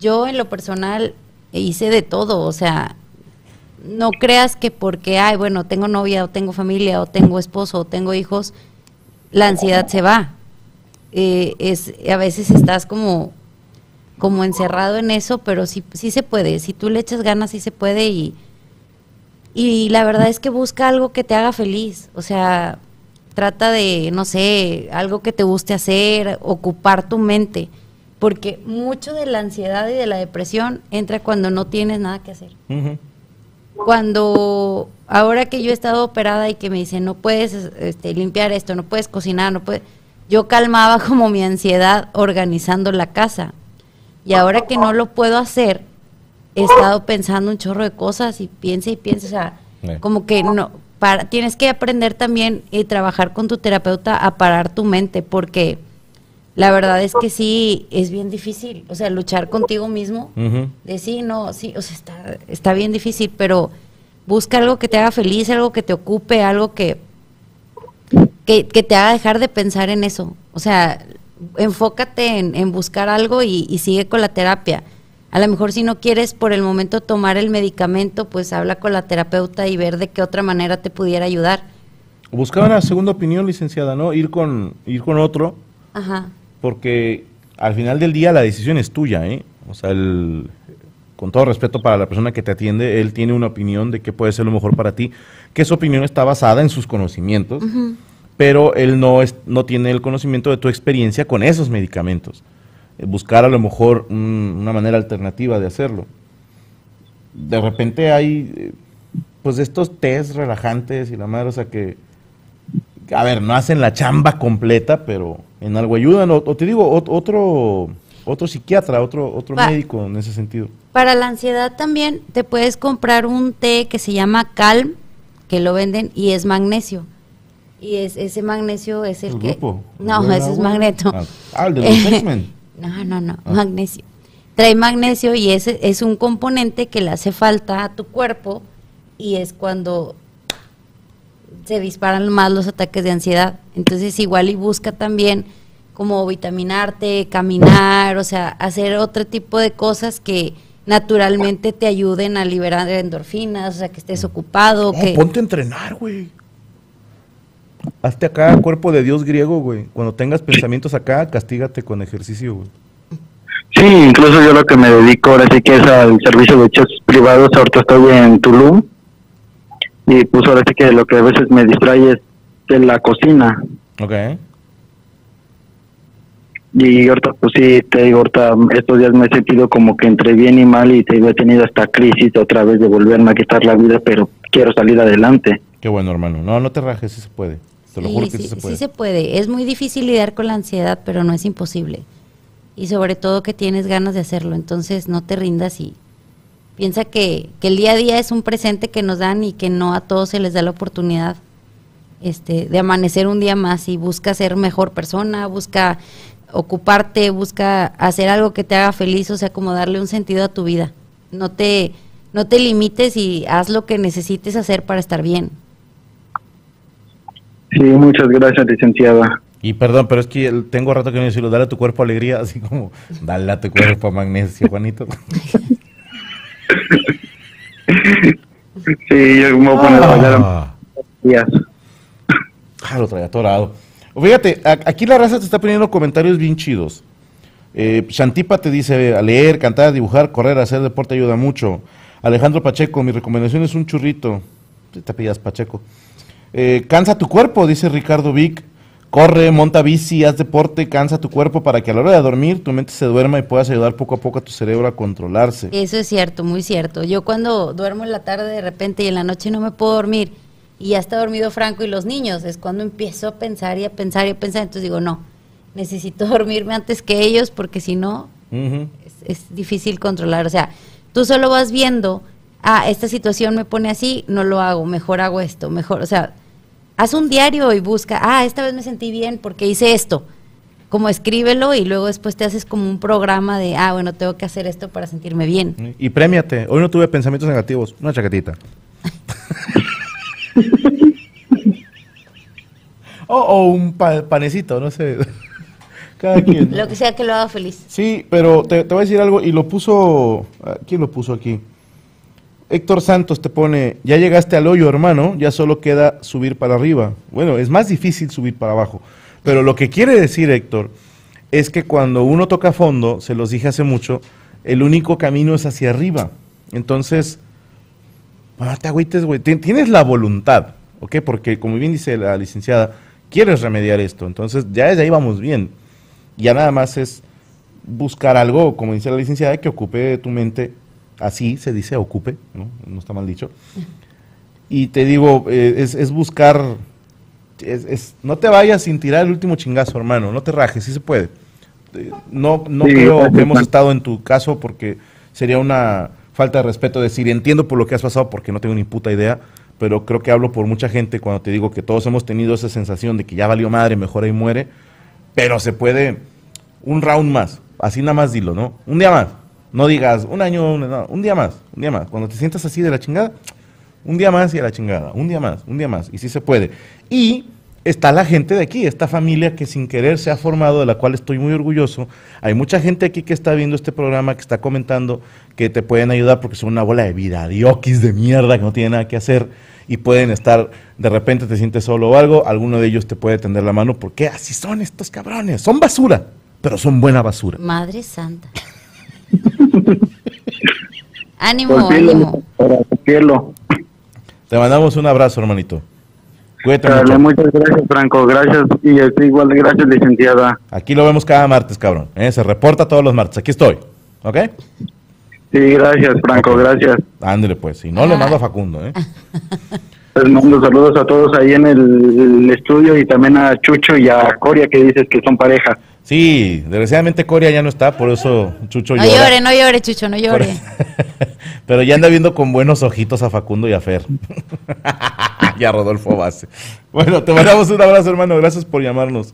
Yo en lo personal hice de todo, o sea, no creas que porque, ay, bueno, tengo novia o tengo familia o tengo esposo o tengo hijos, la ansiedad se va. Eh, es, a veces estás como como encerrado en eso, pero sí, sí se puede. Si tú le echas ganas, sí se puede. Y, y la verdad es que busca algo que te haga feliz. O sea, trata de, no sé, algo que te guste hacer, ocupar tu mente. Porque mucho de la ansiedad y de la depresión entra cuando no tienes nada que hacer. Cuando, ahora que yo he estado operada y que me dicen, no puedes este, limpiar esto, no puedes cocinar, no puedes... Yo calmaba como mi ansiedad organizando la casa. Y ahora que no lo puedo hacer, he estado pensando un chorro de cosas y piensa y piensa, o sea, como que no, para, tienes que aprender también y trabajar con tu terapeuta a parar tu mente, porque la verdad es que sí, es bien difícil, o sea, luchar contigo mismo, de sí, no, sí, o sea, está, está bien difícil, pero busca algo que te haga feliz, algo que te ocupe, algo que, que, que te haga dejar de pensar en eso. O sea, enfócate en, en buscar algo y, y sigue con la terapia. A lo mejor si no quieres por el momento tomar el medicamento, pues habla con la terapeuta y ver de qué otra manera te pudiera ayudar. Buscar una segunda opinión, licenciada, ¿no? Ir con, ir con otro, Ajá. Porque al final del día la decisión es tuya, ¿eh? O sea, el- con todo respeto para la persona que te atiende, él tiene una opinión de qué puede ser lo mejor para ti, que esa opinión está basada en sus conocimientos, pero él no, es, no tiene el conocimiento de tu experiencia con esos medicamentos. Eh, Buscar a lo mejor un- una manera alternativa de hacerlo. De repente hay, eh, pues, estos test relajantes y la madre, o sea, que, a ver, no hacen la chamba completa, pero en algo ayudan. O, o te digo, ot- otro, otro psiquiatra, otro, otro médico en ese sentido. Para la ansiedad también te puedes comprar un té que se llama Calm, que lo venden y es magnesio. Y es, ese magnesio es el, El que... grupo. No, ¿El ese es magneto. Ah, ah, el de los. No, no, no, Ah. magnesio. Trae magnesio y ese es un componente que le hace falta a tu cuerpo y es cuando se disparan más los ataques de ansiedad. Entonces igual y busca también como vitaminarte, caminar, o sea, hacer otro tipo de cosas que naturalmente te ayuden a liberar endorfinas, o sea, que estés ocupado, No, que... ponte a entrenar, güey. Hazte acá cuerpo de Dios griego, güey. Cuando tengas pensamientos acá, castígate con ejercicio, güey. Sí, incluso yo lo que me dedico ahora sí que es al servicio de chefs privados. Ahorita estoy en Tulum y pues ahora sí que lo que a veces me distrae es de la cocina. Ok. Y ahorita pues sí, te digo, ahorita estos días me he sentido como que entre bien y mal y te digo, he tenido hasta crisis otra vez de volverme a quitar la vida, pero quiero salir adelante. Qué bueno, hermano. No, no te rajes, sí se puede. Te lo Sí, juro que sí, sí se puede. sí se puede. Es muy difícil lidiar con la ansiedad, pero no es imposible. Y sobre todo que tienes ganas de hacerlo. Entonces no te rindas y piensa que, que el día a día es un presente que nos dan y que no a todos se les da la oportunidad este, de amanecer un día más y busca ser mejor persona, busca ocuparte, busca hacer algo que te haga feliz, o sea, como darle un sentido a tu vida. No te, no te limites y haz lo que necesites hacer para estar bien. Sí, muchas gracias, licenciada. Y perdón, pero es que tengo rato que no decirlo. Dale a tu cuerpo alegría, así como, dale a tu cuerpo magnesio, Juanito. Sí, yo me voy a poner a bailar Ah. días. Ah, lo traía atorado. Fíjate, aquí la raza te está poniendo comentarios bien chidos. Eh, Shantipa te dice, a leer, cantar, dibujar, correr, hacer deporte ayuda mucho. Alejandro Pacheco, mi recomendación es un churrito. Te pillas Pacheco. Eh, cansa tu cuerpo, dice Ricardo Vic. Corre, monta bici, haz deporte, cansa tu cuerpo para que a la hora de dormir tu mente se duerma y puedas ayudar poco a poco a tu cerebro a controlarse. Eso es cierto, muy cierto. Yo cuando duermo en la tarde de repente y en la noche no me puedo dormir y ya está dormido Franco y los niños, es cuando empiezo a pensar y a pensar y a pensar. Entonces digo, no, necesito dormirme antes que ellos porque si no es, es difícil controlar. O sea, tú solo vas viendo, ah, esta situación me pone así, no lo hago, mejor hago esto, mejor, o sea, haz un diario y busca, ah, esta vez me sentí bien porque hice esto. Como escríbelo y luego después te haces como un programa de, ah, bueno, tengo que hacer esto para sentirme bien. Y premiate. Hoy no tuve pensamientos negativos. Una chaquetita. o, o un pa- panecito, no sé. Cada quien. Lo que sea que lo haga feliz. Sí, pero te, te voy a decir algo. Y lo puso. ¿Quién lo puso aquí? Héctor Santos te pone: Ya llegaste al hoyo, hermano. Ya solo queda subir para arriba. Bueno, es más difícil subir para abajo. Pero lo que quiere decir, Héctor, es que cuando uno toca fondo, se los dije hace mucho, el único camino es hacia arriba. Entonces, no te agüites, güey. Tien- Tienes la voluntad, ¿ok? Porque, como bien dice la licenciada, quieres remediar esto. Entonces, ya desde ahí vamos bien. Ya nada más es buscar algo, como dice la licenciada, que ocupe tu mente. Así se dice, ocupe, ¿no? No está mal dicho. Y te digo, eh, es, es buscar. es- es- no te vayas sin tirar el último chingazo, hermano. No te rajes, sí se puede. Eh, No, no Sí, creo que hemos estado en tu caso porque sería una falta de respeto decir entiendo por lo que has pasado porque no tengo ni puta idea, pero creo que hablo por mucha gente cuando te digo que todos hemos tenido esa sensación de que ya valió madre, mejor ahí muere, pero se puede un round más, así nada más dilo, ¿no? Un día más, no digas un año, no, un día más, un día más, cuando te sientas así de la chingada, un día más y a la chingada, un día más, un día más, y sí se puede. Y está la gente de aquí, esta familia que sin querer se ha formado, de la cual estoy muy orgulloso. Hay mucha gente aquí que está viendo este programa, que está comentando, que te pueden ayudar porque son una bola de vida, diokis de mierda que no tienen nada que hacer y pueden estar, de repente te sientes solo o algo, alguno de ellos te puede tender la mano porque así son estos cabrones, son basura, pero son buena basura. Madre santa. ánimo, ánimo. para cielo. Te mandamos un abrazo, hermanito. Cuídate Dale, mucho. muchas gracias, Franco. Gracias. Y este, igual, gracias, licenciada. Aquí lo vemos cada martes, cabrón. ¿eh? Se reporta todos los martes. Aquí estoy. ¿Ok? Sí, gracias, Franco. Gracias. Ándale, pues. Si no, le mando a Facundo, ¿eh? Les mando saludos a todos ahí en el, el estudio y también a Chucho y a Coria que dices que son pareja. Sí, desgraciadamente Coria ya no está, por eso Chucho No llora. llore, no llore, Chucho, no llore. Pero ya anda viendo con buenos ojitos a Facundo y a Fer. y a Rodolfo Base. Bueno, te mandamos un abrazo, hermano. Gracias por llamarnos.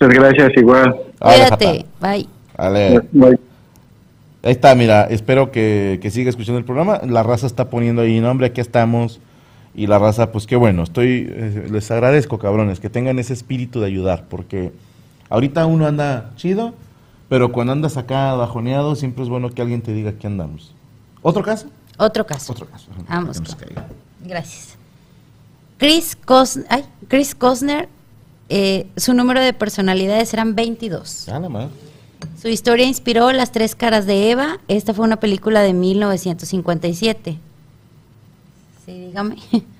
Muchas gracias, igual. Cuídate, bye. Vale. Bye. Ahí está, mira, espero que, que siga escuchando el programa. La raza está poniendo ahí nombre, aquí estamos. Y la raza, pues qué bueno, estoy, eh, les agradezco, cabrones, que tengan ese espíritu de ayudar, porque ahorita uno anda chido, pero cuando andas acá bajoneado, siempre es bueno que alguien te diga que andamos. ¿Otro caso? Otro caso. Otro caso. Vamos. Gracias. Chris, Cos ay, Chris Cosner, eh, su número de personalidades eran 22. Ya nada más. Su historia inspiró Las tres caras de Eva. Esta fue una película de 1957. Sí, dígame.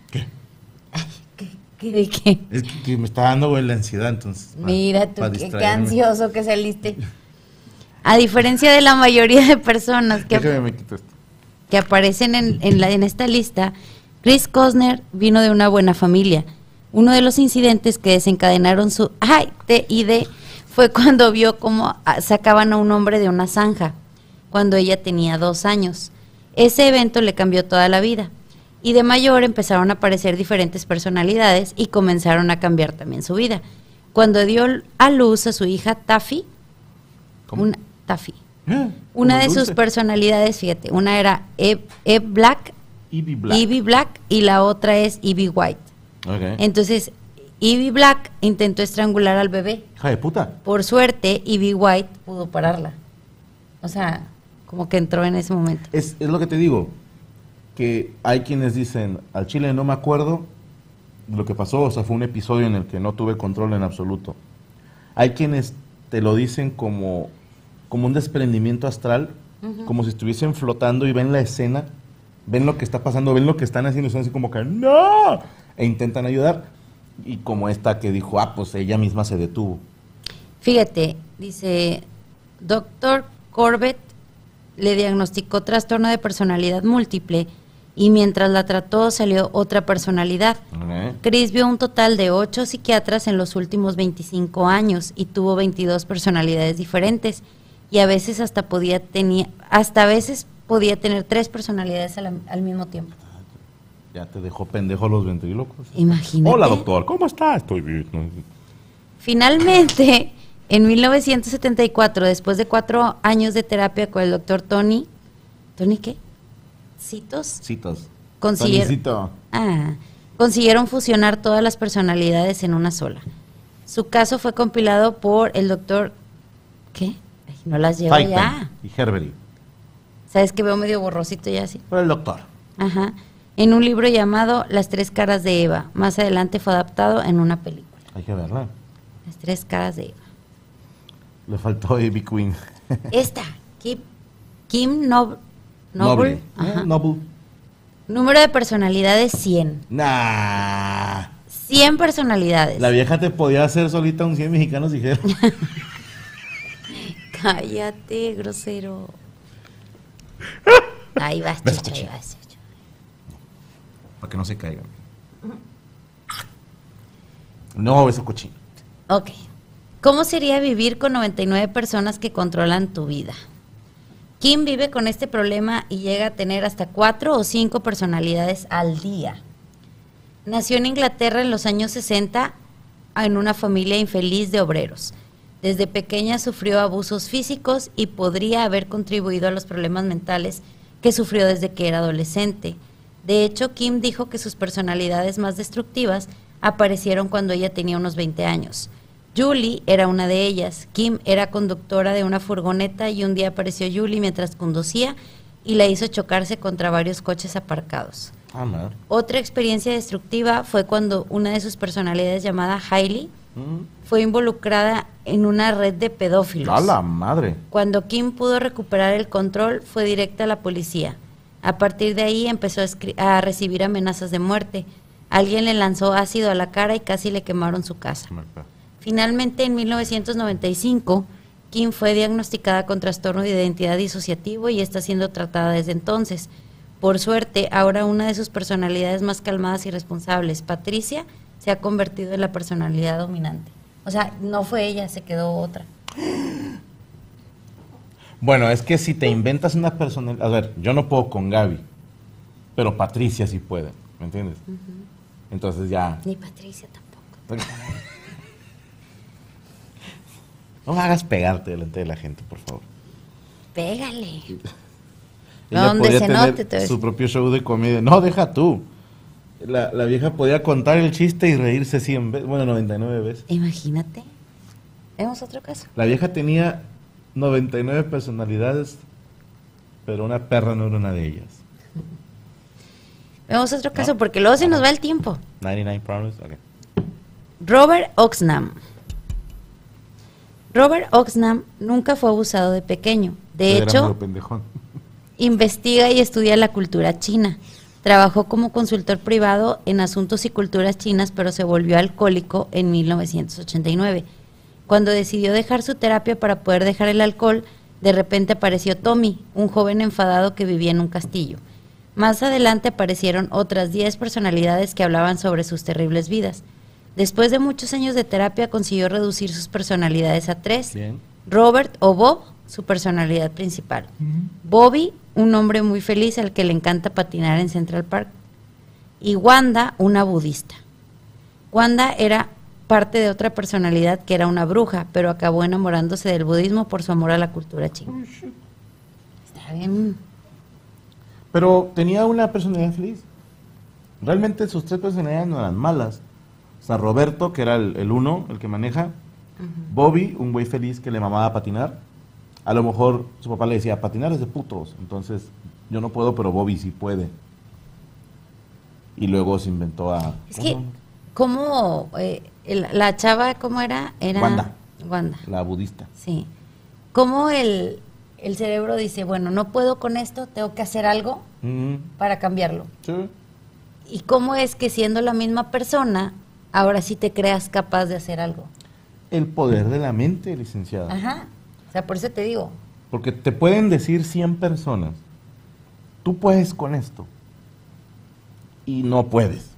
¿Qué? Ay, ¿qué, qué de qué? Es que, que me está dando güey, la ansiedad, entonces. pa- Mira tú, qué, ansioso que saliste. A diferencia de la mayoría de personas que, Déjame aparecen en, en la, en esta lista, Chris Cosner vino de una buena familia. Uno de los incidentes que desencadenaron su TID fue cuando vio cómo ah, sacaban a un hombre de una zanja, cuando ella tenía dos años. Ese evento le cambió toda la vida. Y de mayor empezaron a aparecer diferentes personalidades y comenzaron a cambiar también su vida. Cuando dio a luz a su hija Taffy, ¿Cómo? una, Taffy, una de sus personalidades, fíjate, una era Eve, Eve Black, Ivy Black. Evie Black y la otra es Evie White. Entonces, Evie Black intentó estrangular al bebé. Hija de puta. Por suerte, Evie White pudo pararla. O sea, como que entró en ese momento. Es, es lo que te digo, que hay quienes dicen, al chile no me acuerdo, lo que pasó, o sea, fue un episodio en el que no tuve control en absoluto. Hay quienes te lo dicen como, como un desprendimiento astral, como si estuviesen flotando y ven la escena, ven lo que está pasando, ven lo que están haciendo y son así como que ¡No! E intentan ayudar. Y como esta que dijo, ah, pues ella misma se detuvo. Fíjate, dice, doctor Corbett le diagnosticó trastorno de personalidad múltiple y mientras la trató salió otra personalidad. Chris vio un total de ocho psiquiatras en los últimos 25 años y tuvo 22 personalidades diferentes y a veces hasta podía tenía hasta a veces podía tener tres personalidades al, al mismo tiempo. Ya te dejó pendejo los ventrílocos. Imagínate. Hola, doctor, ¿cómo está? Estoy bien. Finalmente, en 1974, después de cuatro años de terapia con el doctor Tony, ¿Tony qué? ¿Citos? Citas. Consiguieron, ah, consiguieron fusionar todas las personalidades en una sola. Su caso fue compilado por el doctor... ¿Qué? Ay, no las llevo ya. y Herbery. ¿Sabes que veo medio borrosito ya así? Por el doctor. Ajá. En un libro llamado Las tres caras de Eva. Más adelante fue adaptado en una película. Hay que verla. Las tres caras de Eva. Le faltó Ivy Queen. Esta, Kim, Kim Nob- Noble. Noble. Número de personalidades 100. Nah. 100 personalidades. La vieja te podía hacer solita un 100 mexicanos, dijeron. Cállate, grosero. Ahí vas, Beso, chicha, ahí vas, chicha. Para que no se caigan. No, eso cochino. Ok. ¿Cómo sería vivir con 99 personas que controlan tu vida? Kim vive con este problema y llega a tener hasta cuatro o cinco personalidades al día. Nació en Inglaterra en los años 60 en una familia infeliz de obreros. Desde pequeña sufrió abusos físicos y podría haber contribuido a los problemas mentales que sufrió desde que era adolescente. De hecho, Kim dijo que sus personalidades más destructivas aparecieron cuando ella tenía unos 20 años. Julie era una de ellas. Kim era conductora de una furgoneta y un día apareció Julie mientras conducía y la hizo chocarse contra varios coches aparcados. Madre. Otra experiencia destructiva fue cuando una de sus personalidades llamada Hailey Mm. fue involucrada en una red de pedófilos. A la madre. Cuando Kim pudo recuperar el control, fue directa a la policía. A partir de ahí empezó a recibir amenazas de muerte. Alguien le lanzó ácido a la cara y casi le quemaron su casa. Finalmente, en 1995, Kim fue diagnosticada con trastorno de identidad disociativo y está siendo tratada desde entonces. Por suerte, ahora una de sus personalidades más calmadas y responsables, Patricia, se ha convertido en la personalidad dominante. O sea, no fue ella, se quedó otra. Bueno, es que si te inventas una personalidad. A ver, yo no puedo con Gaby, pero Patricia sí puede, ¿me entiendes? Entonces ya. Ni Patricia tampoco. No me hagas pegarte delante de la gente, por favor. Pégale. Ella Donde podía se tener note, te su propio show de comedia. No, deja tú. La, la vieja podía contar el chiste y reírse 100 veces, bueno, 99 veces. Imagínate. Vemos otro caso. La vieja tenía 99 personalidades, pero una perra no era una de ellas. Vemos otro caso porque luego se nos va el tiempo. 99 Problems, ok. Robert Oxnam. Robert Oxnam nunca fue abusado de pequeño. De Era hecho, investiga y estudia la cultura china. Trabajó como consultor privado en asuntos y culturas chinas, pero se volvió alcohólico en 1989. Cuando decidió dejar su terapia para poder dejar el alcohol, de repente apareció Tommy, un joven enfadado que vivía en un castillo. Más adelante aparecieron otras 10 personalidades que hablaban sobre sus terribles vidas. Después de muchos años de terapia consiguió reducir sus personalidades a tres. Bien. Robert o Bob, su personalidad principal. Bobby, un hombre muy feliz al que le encanta patinar en Central Park. Y Wanda, una budista. Wanda era parte de otra personalidad que era una bruja, pero acabó enamorándose del budismo por su amor a la cultura china. Está bien. Pero tenía una personalidad feliz. Realmente sus tres personalidades no eran malas. Sea, Roberto, que era el, el uno, el que maneja. Bobby, un güey feliz que le mamaba patinar. A lo mejor su papá le decía, patinar es de putos. Entonces, yo no puedo, pero Bobby sí puede. Y luego se inventó a... Es que ¿Cómo eh, la chava, cómo era? Era Wanda. Wanda, La budista. sí. ¿Cómo el, el cerebro dice, bueno, no puedo con esto, tengo que hacer algo Mm, para cambiarlo? sí. ¿Y cómo es que siendo la misma persona, ahora sí te creas capaz de hacer algo? El poder de la mente, licenciada. Ajá. O sea, por eso te digo. Porque te pueden decir 100 personas, tú puedes con esto. Y no puedes.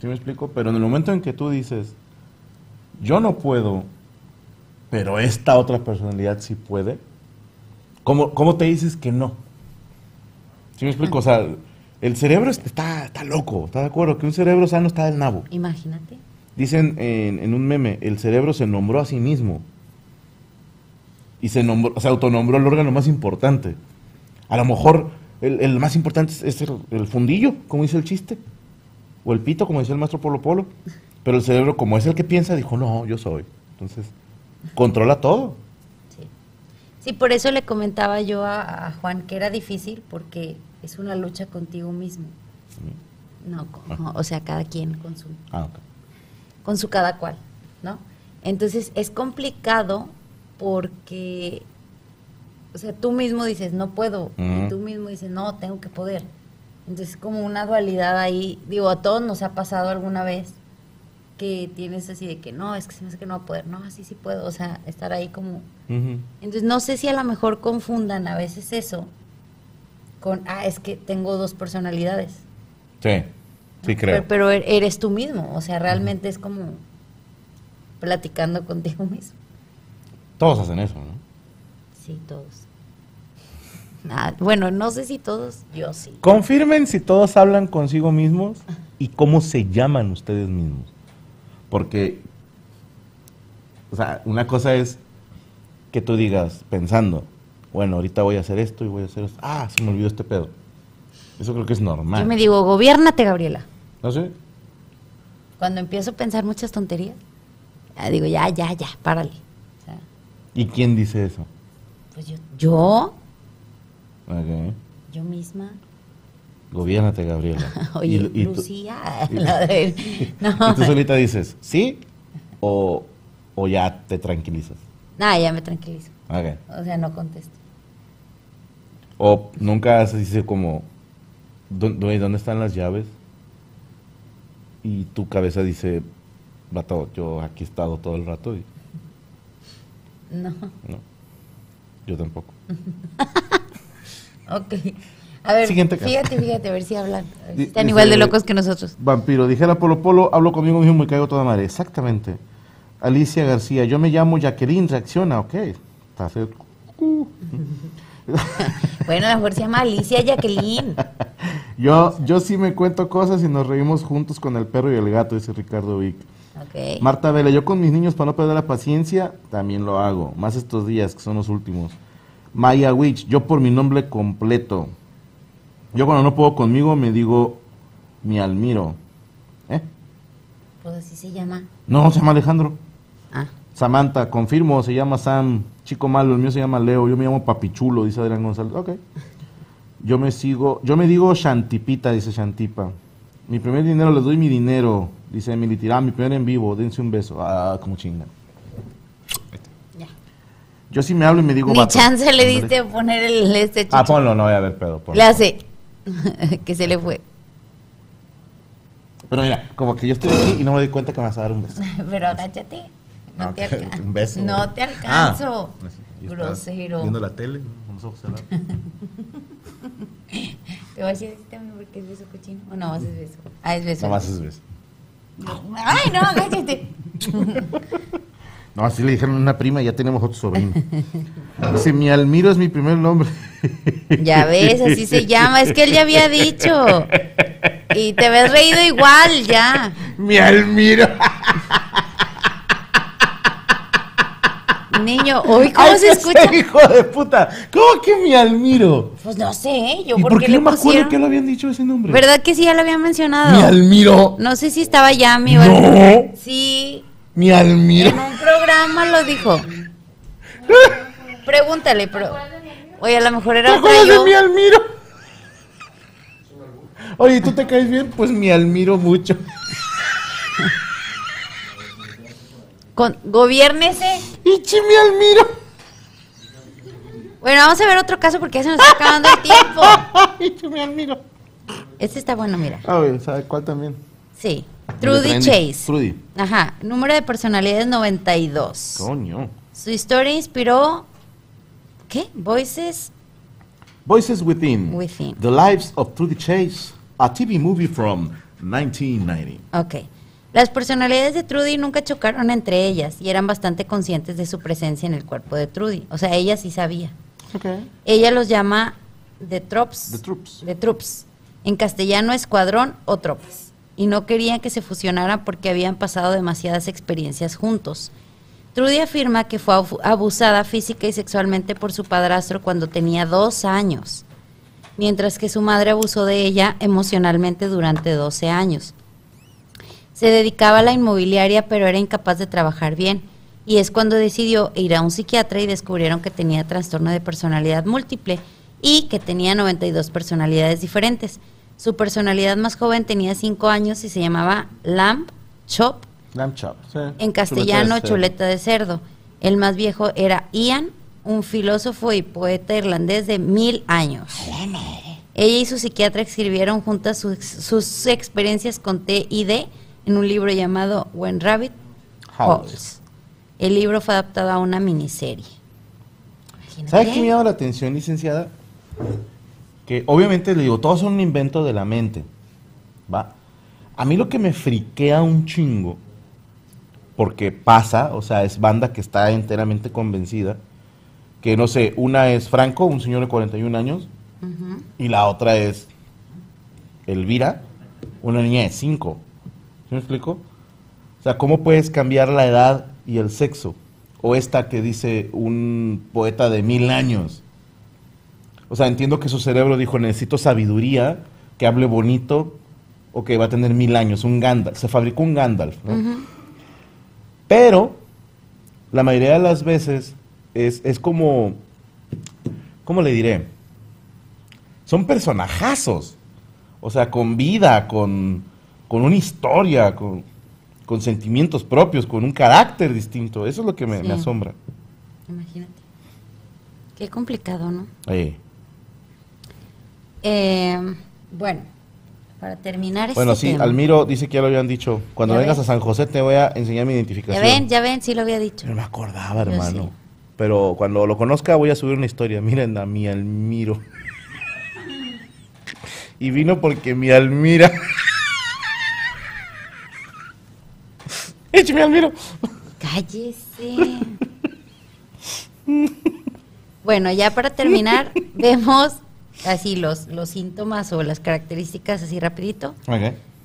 ¿Sí me explico? Pero en el momento en que tú dices, yo no puedo, pero esta otra personalidad sí puede, ¿cómo, cómo te dices que no? ¿Sí me explico? O sea, el cerebro es- está, está loco, ¿estás de acuerdo? Que un cerebro sano está del nabo. Imagínate. Dicen en, en un meme, el cerebro se nombró a sí mismo. Y se, nombró, se autonombró el órgano más importante. A lo mejor el, el más importante es, es el, el fundillo, como dice el chiste. O el pito, como decía el maestro Polo Polo. Pero el cerebro, como es el que piensa, dijo, no, yo soy. Entonces, controla todo. Sí. Sí, por eso le comentaba yo a, a Juan que era difícil porque es una lucha contigo mismo. No, con- o sea, cada quien con su, Ah, con su cada cual, ¿no? Entonces es complicado porque, o sea, tú mismo dices, no puedo, y tú mismo dices, no, tengo que poder. Entonces como una dualidad ahí, digo, a todos nos ha pasado alguna vez que tienes así de que no, es que se me hace que no va a poder, no, así sí puedo, o sea, estar ahí como... Entonces no sé si a lo mejor confundan a veces eso con, ah, es que tengo dos personalidades. Sí, sí creo. Pero, pero er- eres tú mismo, o sea, realmente es como platicando contigo mismo. Todos hacen eso, ¿no? Sí, todos. Ah, bueno, no sé si todos, yo sí. Confirmen si todos hablan consigo mismos y cómo se llaman ustedes mismos. Porque, o sea, una cosa es que tú digas pensando, bueno, ahorita voy a hacer esto y voy a hacer esto. Ah, se me olvidó este pedo. Eso creo que es normal. Yo me digo, gobiérnate, Gabriela. ¿No sé? Cuando empiezo a pensar muchas tonterías, ya digo, ya, ya, ya, párale. O sea, ¿Y quién dice eso? pues yo, yo, yo misma. Gobiérnate, Gabriela. Oye, Y- y tú- Lucía, la de- no, y tú solita dices, ¿sí? O, o ya te tranquilizas. Nada, ya me tranquilizo. O sea, no contesto. O nunca has dice como, "¿Dó- güey, ¿dónde están las llaves? Y tu cabeza dice, vato, yo aquí he estado todo el rato y No. no, yo tampoco. Ok. A ver, Siguiente fíjate, fíjate, a ver si hablan. Están igual de locos que nosotros. Vampiro, dijera Polo Polo, hablo conmigo mismo y caigo toda madre. Exactamente. Alicia García, yo me llamo Jacqueline, reacciona, ok. Está feo. Uh. Bueno, a lo mejor se llama Alicia Jacqueline. Yo, yo sí me cuento cosas y nos reímos juntos con el perro y el gato, dice Ricardo Vic. Ok. Marta Vela, yo con mis niños para no perder la paciencia, también lo hago. Más estos días, que son los últimos. Maya Witch, yo por mi nombre completo. Yo cuando no puedo conmigo me digo mi Almiro. ¿Eh? Pues así se llama. No, se llama Alejandro. Samantha, confirmo, se llama Sam. Chico malo, el mío se llama Leo. Yo me llamo Papichulo, dice Adrián González. Ok. Yo me sigo, yo me digo Shantipita, dice Shantipa. Mi primer dinero, les doy mi dinero, dice Emily Tirá. Mi primer en vivo, dense un beso. Ah, como chinga. ya. Yo sí me hablo y me digo. Ni vato. chance le diste a poner el este chicho. Ah, ponlo, no voy a ver pedo. ponlo. Le hace que se le fue. Pero mira, como que yo estoy aquí y no me doy cuenta que me vas a dar un beso. Pero agáchate. No te alcanzo. Un beso. No te alcanzo. Ah, estaba Grosero. Viendo la tele, con los ojos cerrados. Te voy a decir también porque es beso cochino. O no, es beso. Ah, es beso. Nada más es beso. Ay, no, agáchate. No, así le dijeron a una prima ya tenemos otro sobrino. Dice, mi Almiro es mi primer nombre. Ya ves, así se llama. Es que él ya había dicho. Y te ves reído igual, ya. mi Almiro. Niño, uy, ¿cómo Ay, se escucha? hijo de puta. ¿Cómo que mi Almiro? Pues no sé, yo ¿Y por qué le no me acuerdo que lo habían dicho ese nombre? ¿Verdad que sí ya lo había mencionado? Mi Almiro. No sé si estaba Yami o No. Sí, Mi Almiro. en un programa lo dijo. Pregúntale, pero. Oye, a lo mejor ¿Te era otra acuerdas de yo. mi Almiro? Oye, ¿tú te caes bien? Pues mi Almiro mucho. Con, gobiérnese. ¡Ichimi Almiro! Bueno, vamos a ver otro caso porque ya se nos está acabando el tiempo. ¡Ichimi Almiro! Este está bueno, mira. A ver, ¿sabe cuál también? Sí. Trudy. Chase. Trudy. Ajá. Número de personalidades 92. Coño. Su historia inspiró. ¿Qué? Voices. Voices Within. Within. The Lives of Trudy Chase, a TV movie from 1990. Ok. Las personalidades de Trudy nunca chocaron entre ellas y eran bastante conscientes de su presencia en el cuerpo de Trudy. O sea, ella sí sabía. Okay. Ella los llama The Trops. The Troops. The Troops. En castellano, escuadrón o tropas. Y no querían que se fusionaran porque habían pasado demasiadas experiencias juntos. Trudy afirma que fue abu- abusada física y sexualmente por su padrastro cuando tenía dos años, mientras que su madre abusó de ella emocionalmente durante 12 años. Se dedicaba a la inmobiliaria, pero era incapaz de trabajar bien. Y es cuando decidió ir a un psiquiatra y descubrieron que tenía trastorno de personalidad múltiple y que tenía 92 personalidades diferentes. Su personalidad más joven tenía 5 años y se llamaba Lamb Chop, Lamb chop. sí. en castellano Chuleta de chuleta de cerdo. El más viejo era Ian, un filósofo y poeta irlandés de mil años. Ella y su psiquiatra escribieron juntas sus, sus experiencias con TID en un libro llamado When Rabbit. Howls. El libro fue adaptado a una miniserie. Imagínate. ¿Sabe qué me llama la atención, licenciada? Que obviamente le digo, todos son un invento de la mente. ¿Va? A mí lo que me friquea un chingo, porque pasa, o sea, es banda que está enteramente convencida, que no sé, una es Franco, un señor de 41 años, Ujú. y la otra es Elvira, una niña de 5. ¿Sí me explico? O sea, ¿cómo puedes cambiar la edad y el sexo? O esta que dice un poeta de mil años. O sea, entiendo que su cerebro dijo, necesito sabiduría, que hable bonito, o que va a tener mil años, un Gandalf. Se fabricó un Gandalf, ¿no? Pero, la mayoría de las veces es, es como, ¿cómo le diré? Son personajazos. O sea, con vida, con, con una historia, con, con sentimientos propios, con un carácter distinto. Eso es lo que me, me Sí. asombra. Imagínate. Qué complicado, ¿no? Eh, Eh, bueno, para terminar Bueno, este sí, tema. Almiro dice que ya lo habían dicho. Cuando Ya vengas a San José te voy a enseñar mi Ya identificación. ven, ya ven, sí lo había dicho. No me acordaba, Yo hermano. sí. Pero cuando lo conozca voy a subir una historia. Miren a mi Almiro. y vino porque mi Almira. Échame Almiro. Cállese. bueno, ya para terminar, vemos así los, los síntomas o las características así rapidito.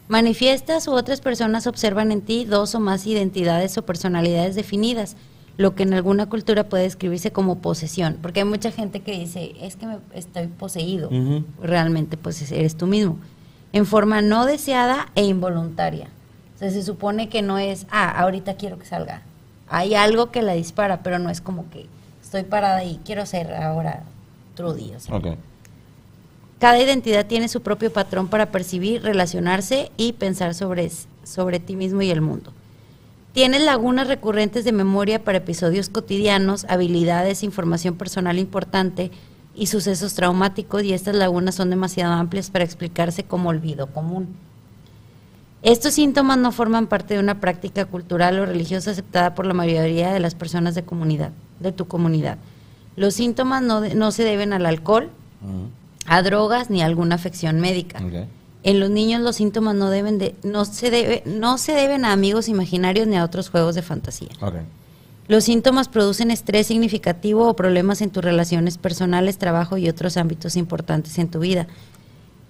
Manifiestas u otras personas observan en ti dos o más identidades o personalidades definidas, lo que en alguna cultura puede describirse como posesión, porque hay mucha gente que dice, es que me estoy poseído, realmente pues eres tú mismo, en forma no deseada e involuntaria. Sea, se supone que no es, ah, ahorita quiero que salga. Hay algo que la dispara, pero no es como que estoy parada y quiero ser ahora Trudy. O sea, Ok. cada identidad tiene su propio patrón para percibir, relacionarse y pensar sobre, sobre ti mismo y el mundo. Tienes lagunas recurrentes de memoria para episodios cotidianos, habilidades, información personal importante y sucesos traumáticos y estas lagunas son demasiado amplias para explicarse como olvido común. Estos síntomas no forman parte de una práctica cultural o religiosa aceptada por la mayoría de las personas de comunidad, de tu comunidad. Los síntomas no, se deben al alcohol, a drogas ni a alguna afección médica. En los niños los síntomas no deben de, no se debe, no se deben a amigos imaginarios ni a otros juegos de fantasía. Los síntomas producen estrés significativo o problemas en tus relaciones personales, trabajo y otros ámbitos importantes en tu vida.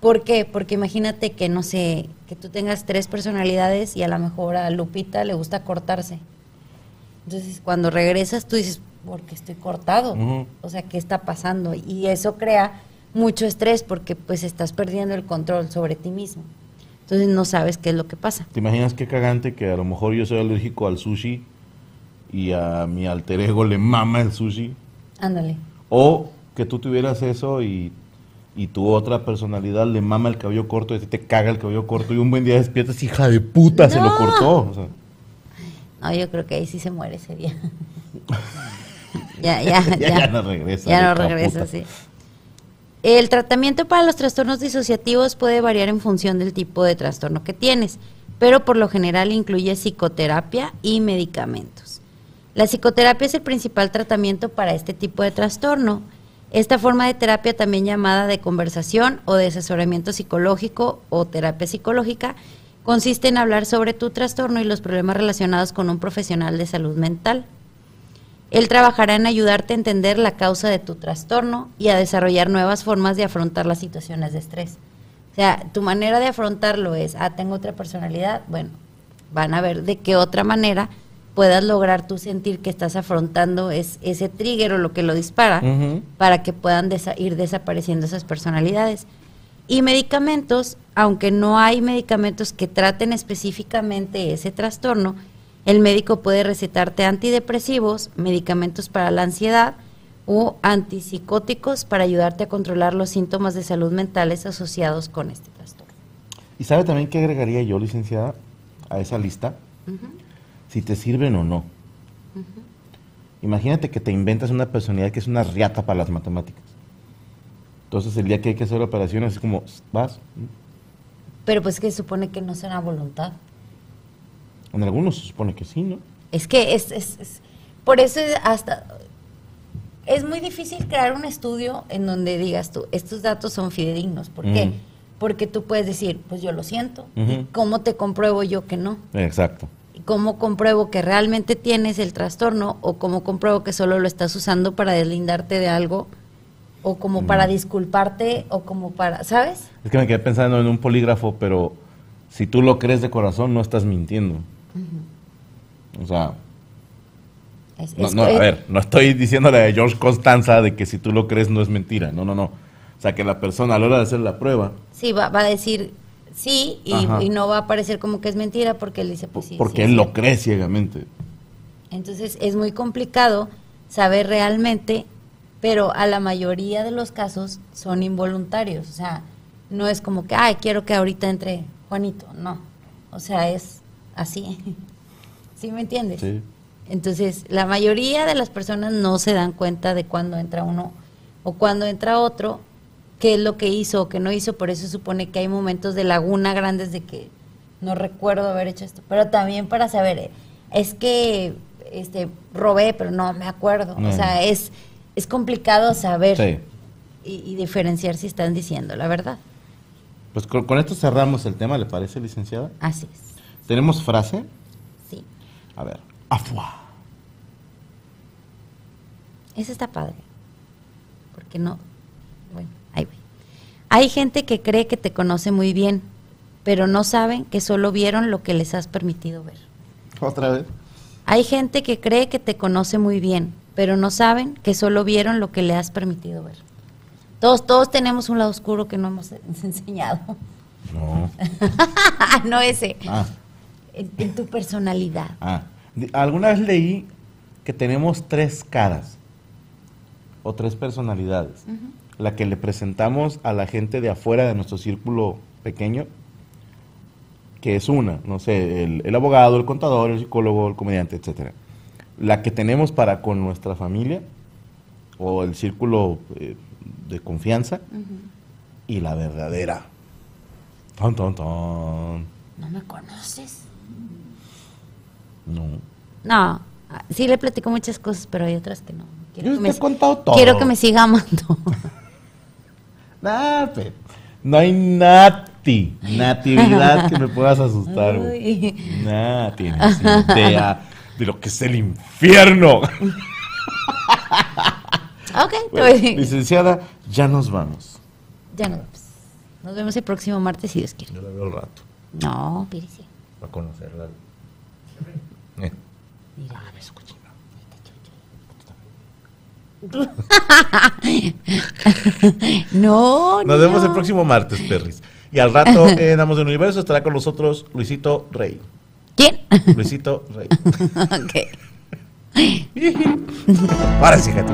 ¿Por qué? Porque imagínate que, no sé, que tú tengas tres personalidades y a lo mejor a Lupita le gusta cortarse. Entonces, cuando regresas, tú dices, ¿por qué estoy cortado? O sea, ¿qué está pasando? Y eso crea mucho estrés porque pues estás perdiendo el control sobre ti mismo. Entonces, no sabes qué es lo que pasa. ¿Te imaginas qué cagante que a lo mejor yo soy alérgico al sushi y a mi alter ego le mama el sushi? Ándale. O que tú tuvieras eso y y tu otra personalidad le mama el cabello corto y te caga el cabello corto y un buen día despiertas, hija de puta, se lo cortó. O sea, No, yo creo que ahí sí se muere ese día. ya, ya, Ya- ya. ya no regresa, Ya no regresa, puta. sí. El tratamiento para los trastornos disociativos puede variar en función del tipo de trastorno que tienes, pero por lo general incluye psicoterapia y medicamentos. La psicoterapia es el principal tratamiento para este tipo de trastorno. Esta forma de terapia, también llamada de conversación o de asesoramiento psicológico o terapia psicológica, consiste en hablar sobre tu trastorno y los problemas relacionados con un profesional de salud mental. Él trabajará en ayudarte a entender la causa de tu trastorno y a desarrollar nuevas formas de afrontar las situaciones de estrés. O sea, tu manera de afrontarlo es, ah, tengo otra personalidad, bueno, van a ver de qué otra manera puedas lograr tú sentir que estás afrontando es, ese trigger o lo que lo dispara para que puedan desa- ir desapareciendo esas personalidades. Y medicamentos, aunque no hay medicamentos que traten específicamente ese trastorno, el médico puede recetarte antidepresivos, medicamentos para la ansiedad o antipsicóticos para ayudarte a controlar los síntomas de salud mentales asociados con este trastorno. ¿Y sabe también qué agregaría yo, licenciada, a esa lista? Si te sirven o no. Imagínate que te inventas una personalidad que es una riata para las matemáticas. Entonces el día que hay que hacer operaciones es como, vas. Pero pues que supone que no será voluntad. En algunos se supone que sí, ¿no? Es que es, es- es- por eso es hasta es muy difícil crear un estudio en donde digas tú, estos datos son fidedignos. ¿Por qué? Ujú. Porque tú puedes decir, pues yo lo siento. ¿Y Ujú. ¿Cómo te compruebo yo que no? Exacto. ¿Y ¿Cómo compruebo que realmente tienes el trastorno o cómo compruebo que solo lo estás usando para deslindarte de algo o como para disculparte o como para, ¿sabes? Es que me quedé pensando en un polígrafo, pero si tú lo crees de corazón, no estás mintiendo. O sea, Es- no, es- no, a ver, no estoy diciéndole a George Constanza de que si tú lo crees no es mentira. No, no, no. O sea, que la persona a la hora de hacer la prueba, Sí, va, va a decir sí y, no va a parecer como que es mentira porque él dice, pues sí. porque sí, él lo cree ciegamente. Entonces es muy complicado saber realmente, pero a la mayoría de los casos son involuntarios. O sea, no es como que, ay, quiero que ahorita entre Juanito. No. O sea, es así. ¿Sí me entiendes? Sí. Entonces, la mayoría de las personas no se dan cuenta de cuándo entra uno o cuándo entra otro, qué es lo que hizo o qué no hizo. Por eso supone que hay momentos de laguna grandes de que no recuerdo haber hecho esto. Pero también para saber, eh, es que este robé, pero no me acuerdo. O sea, es, es complicado saber Sí. y, y diferenciar si están diciendo la verdad. Pues con, con esto cerramos el tema, ¿le parece, licenciada? Así es. Tenemos frase. Sí. A ver. Afua. Eso está padre. Porque no. Hay gente que cree que te conoce muy bien, pero no saben que solo vieron lo que les has permitido ver. Otra vez. Hay gente que cree que te conoce muy bien, pero no saben que solo vieron lo que le has permitido ver. Todos, todos tenemos un lado oscuro que no hemos enseñado. No. no ese. Ah, En, en tu personalidad. ah. Alguna vez leí que tenemos tres caras o tres personalidades. La que le presentamos a la gente de afuera de nuestro círculo pequeño, que es una, no sé, el, el abogado, el contador, el psicólogo, el comediante, etcétera. La que tenemos para con nuestra familia o el círculo eh, de confianza y la verdadera. Ton, ton, ton. ¿No me conoces? No. No, ah, sí le platico muchas cosas, pero hay otras que no. Quiero Yo que te me- he contado todo. Quiero que me siga amando. Nah, no hay nati, natividad que me puedas asustar, güey. Nah, tienes idea de lo que es el infierno. ok, Bueno, licenciada, ya nos vamos. ya nos. Nos vemos el próximo martes si Dios quiere. Yo la veo al rato, No, Pirici. para conocerla. Eh. Mira. Beso cochino. No, Nos vemos no. el próximo martes, perris. Y al rato en Amos del Universo estará con nosotros Luisito Rey. ¿Quién? Luisito Rey. ok. Ahora sí, gente.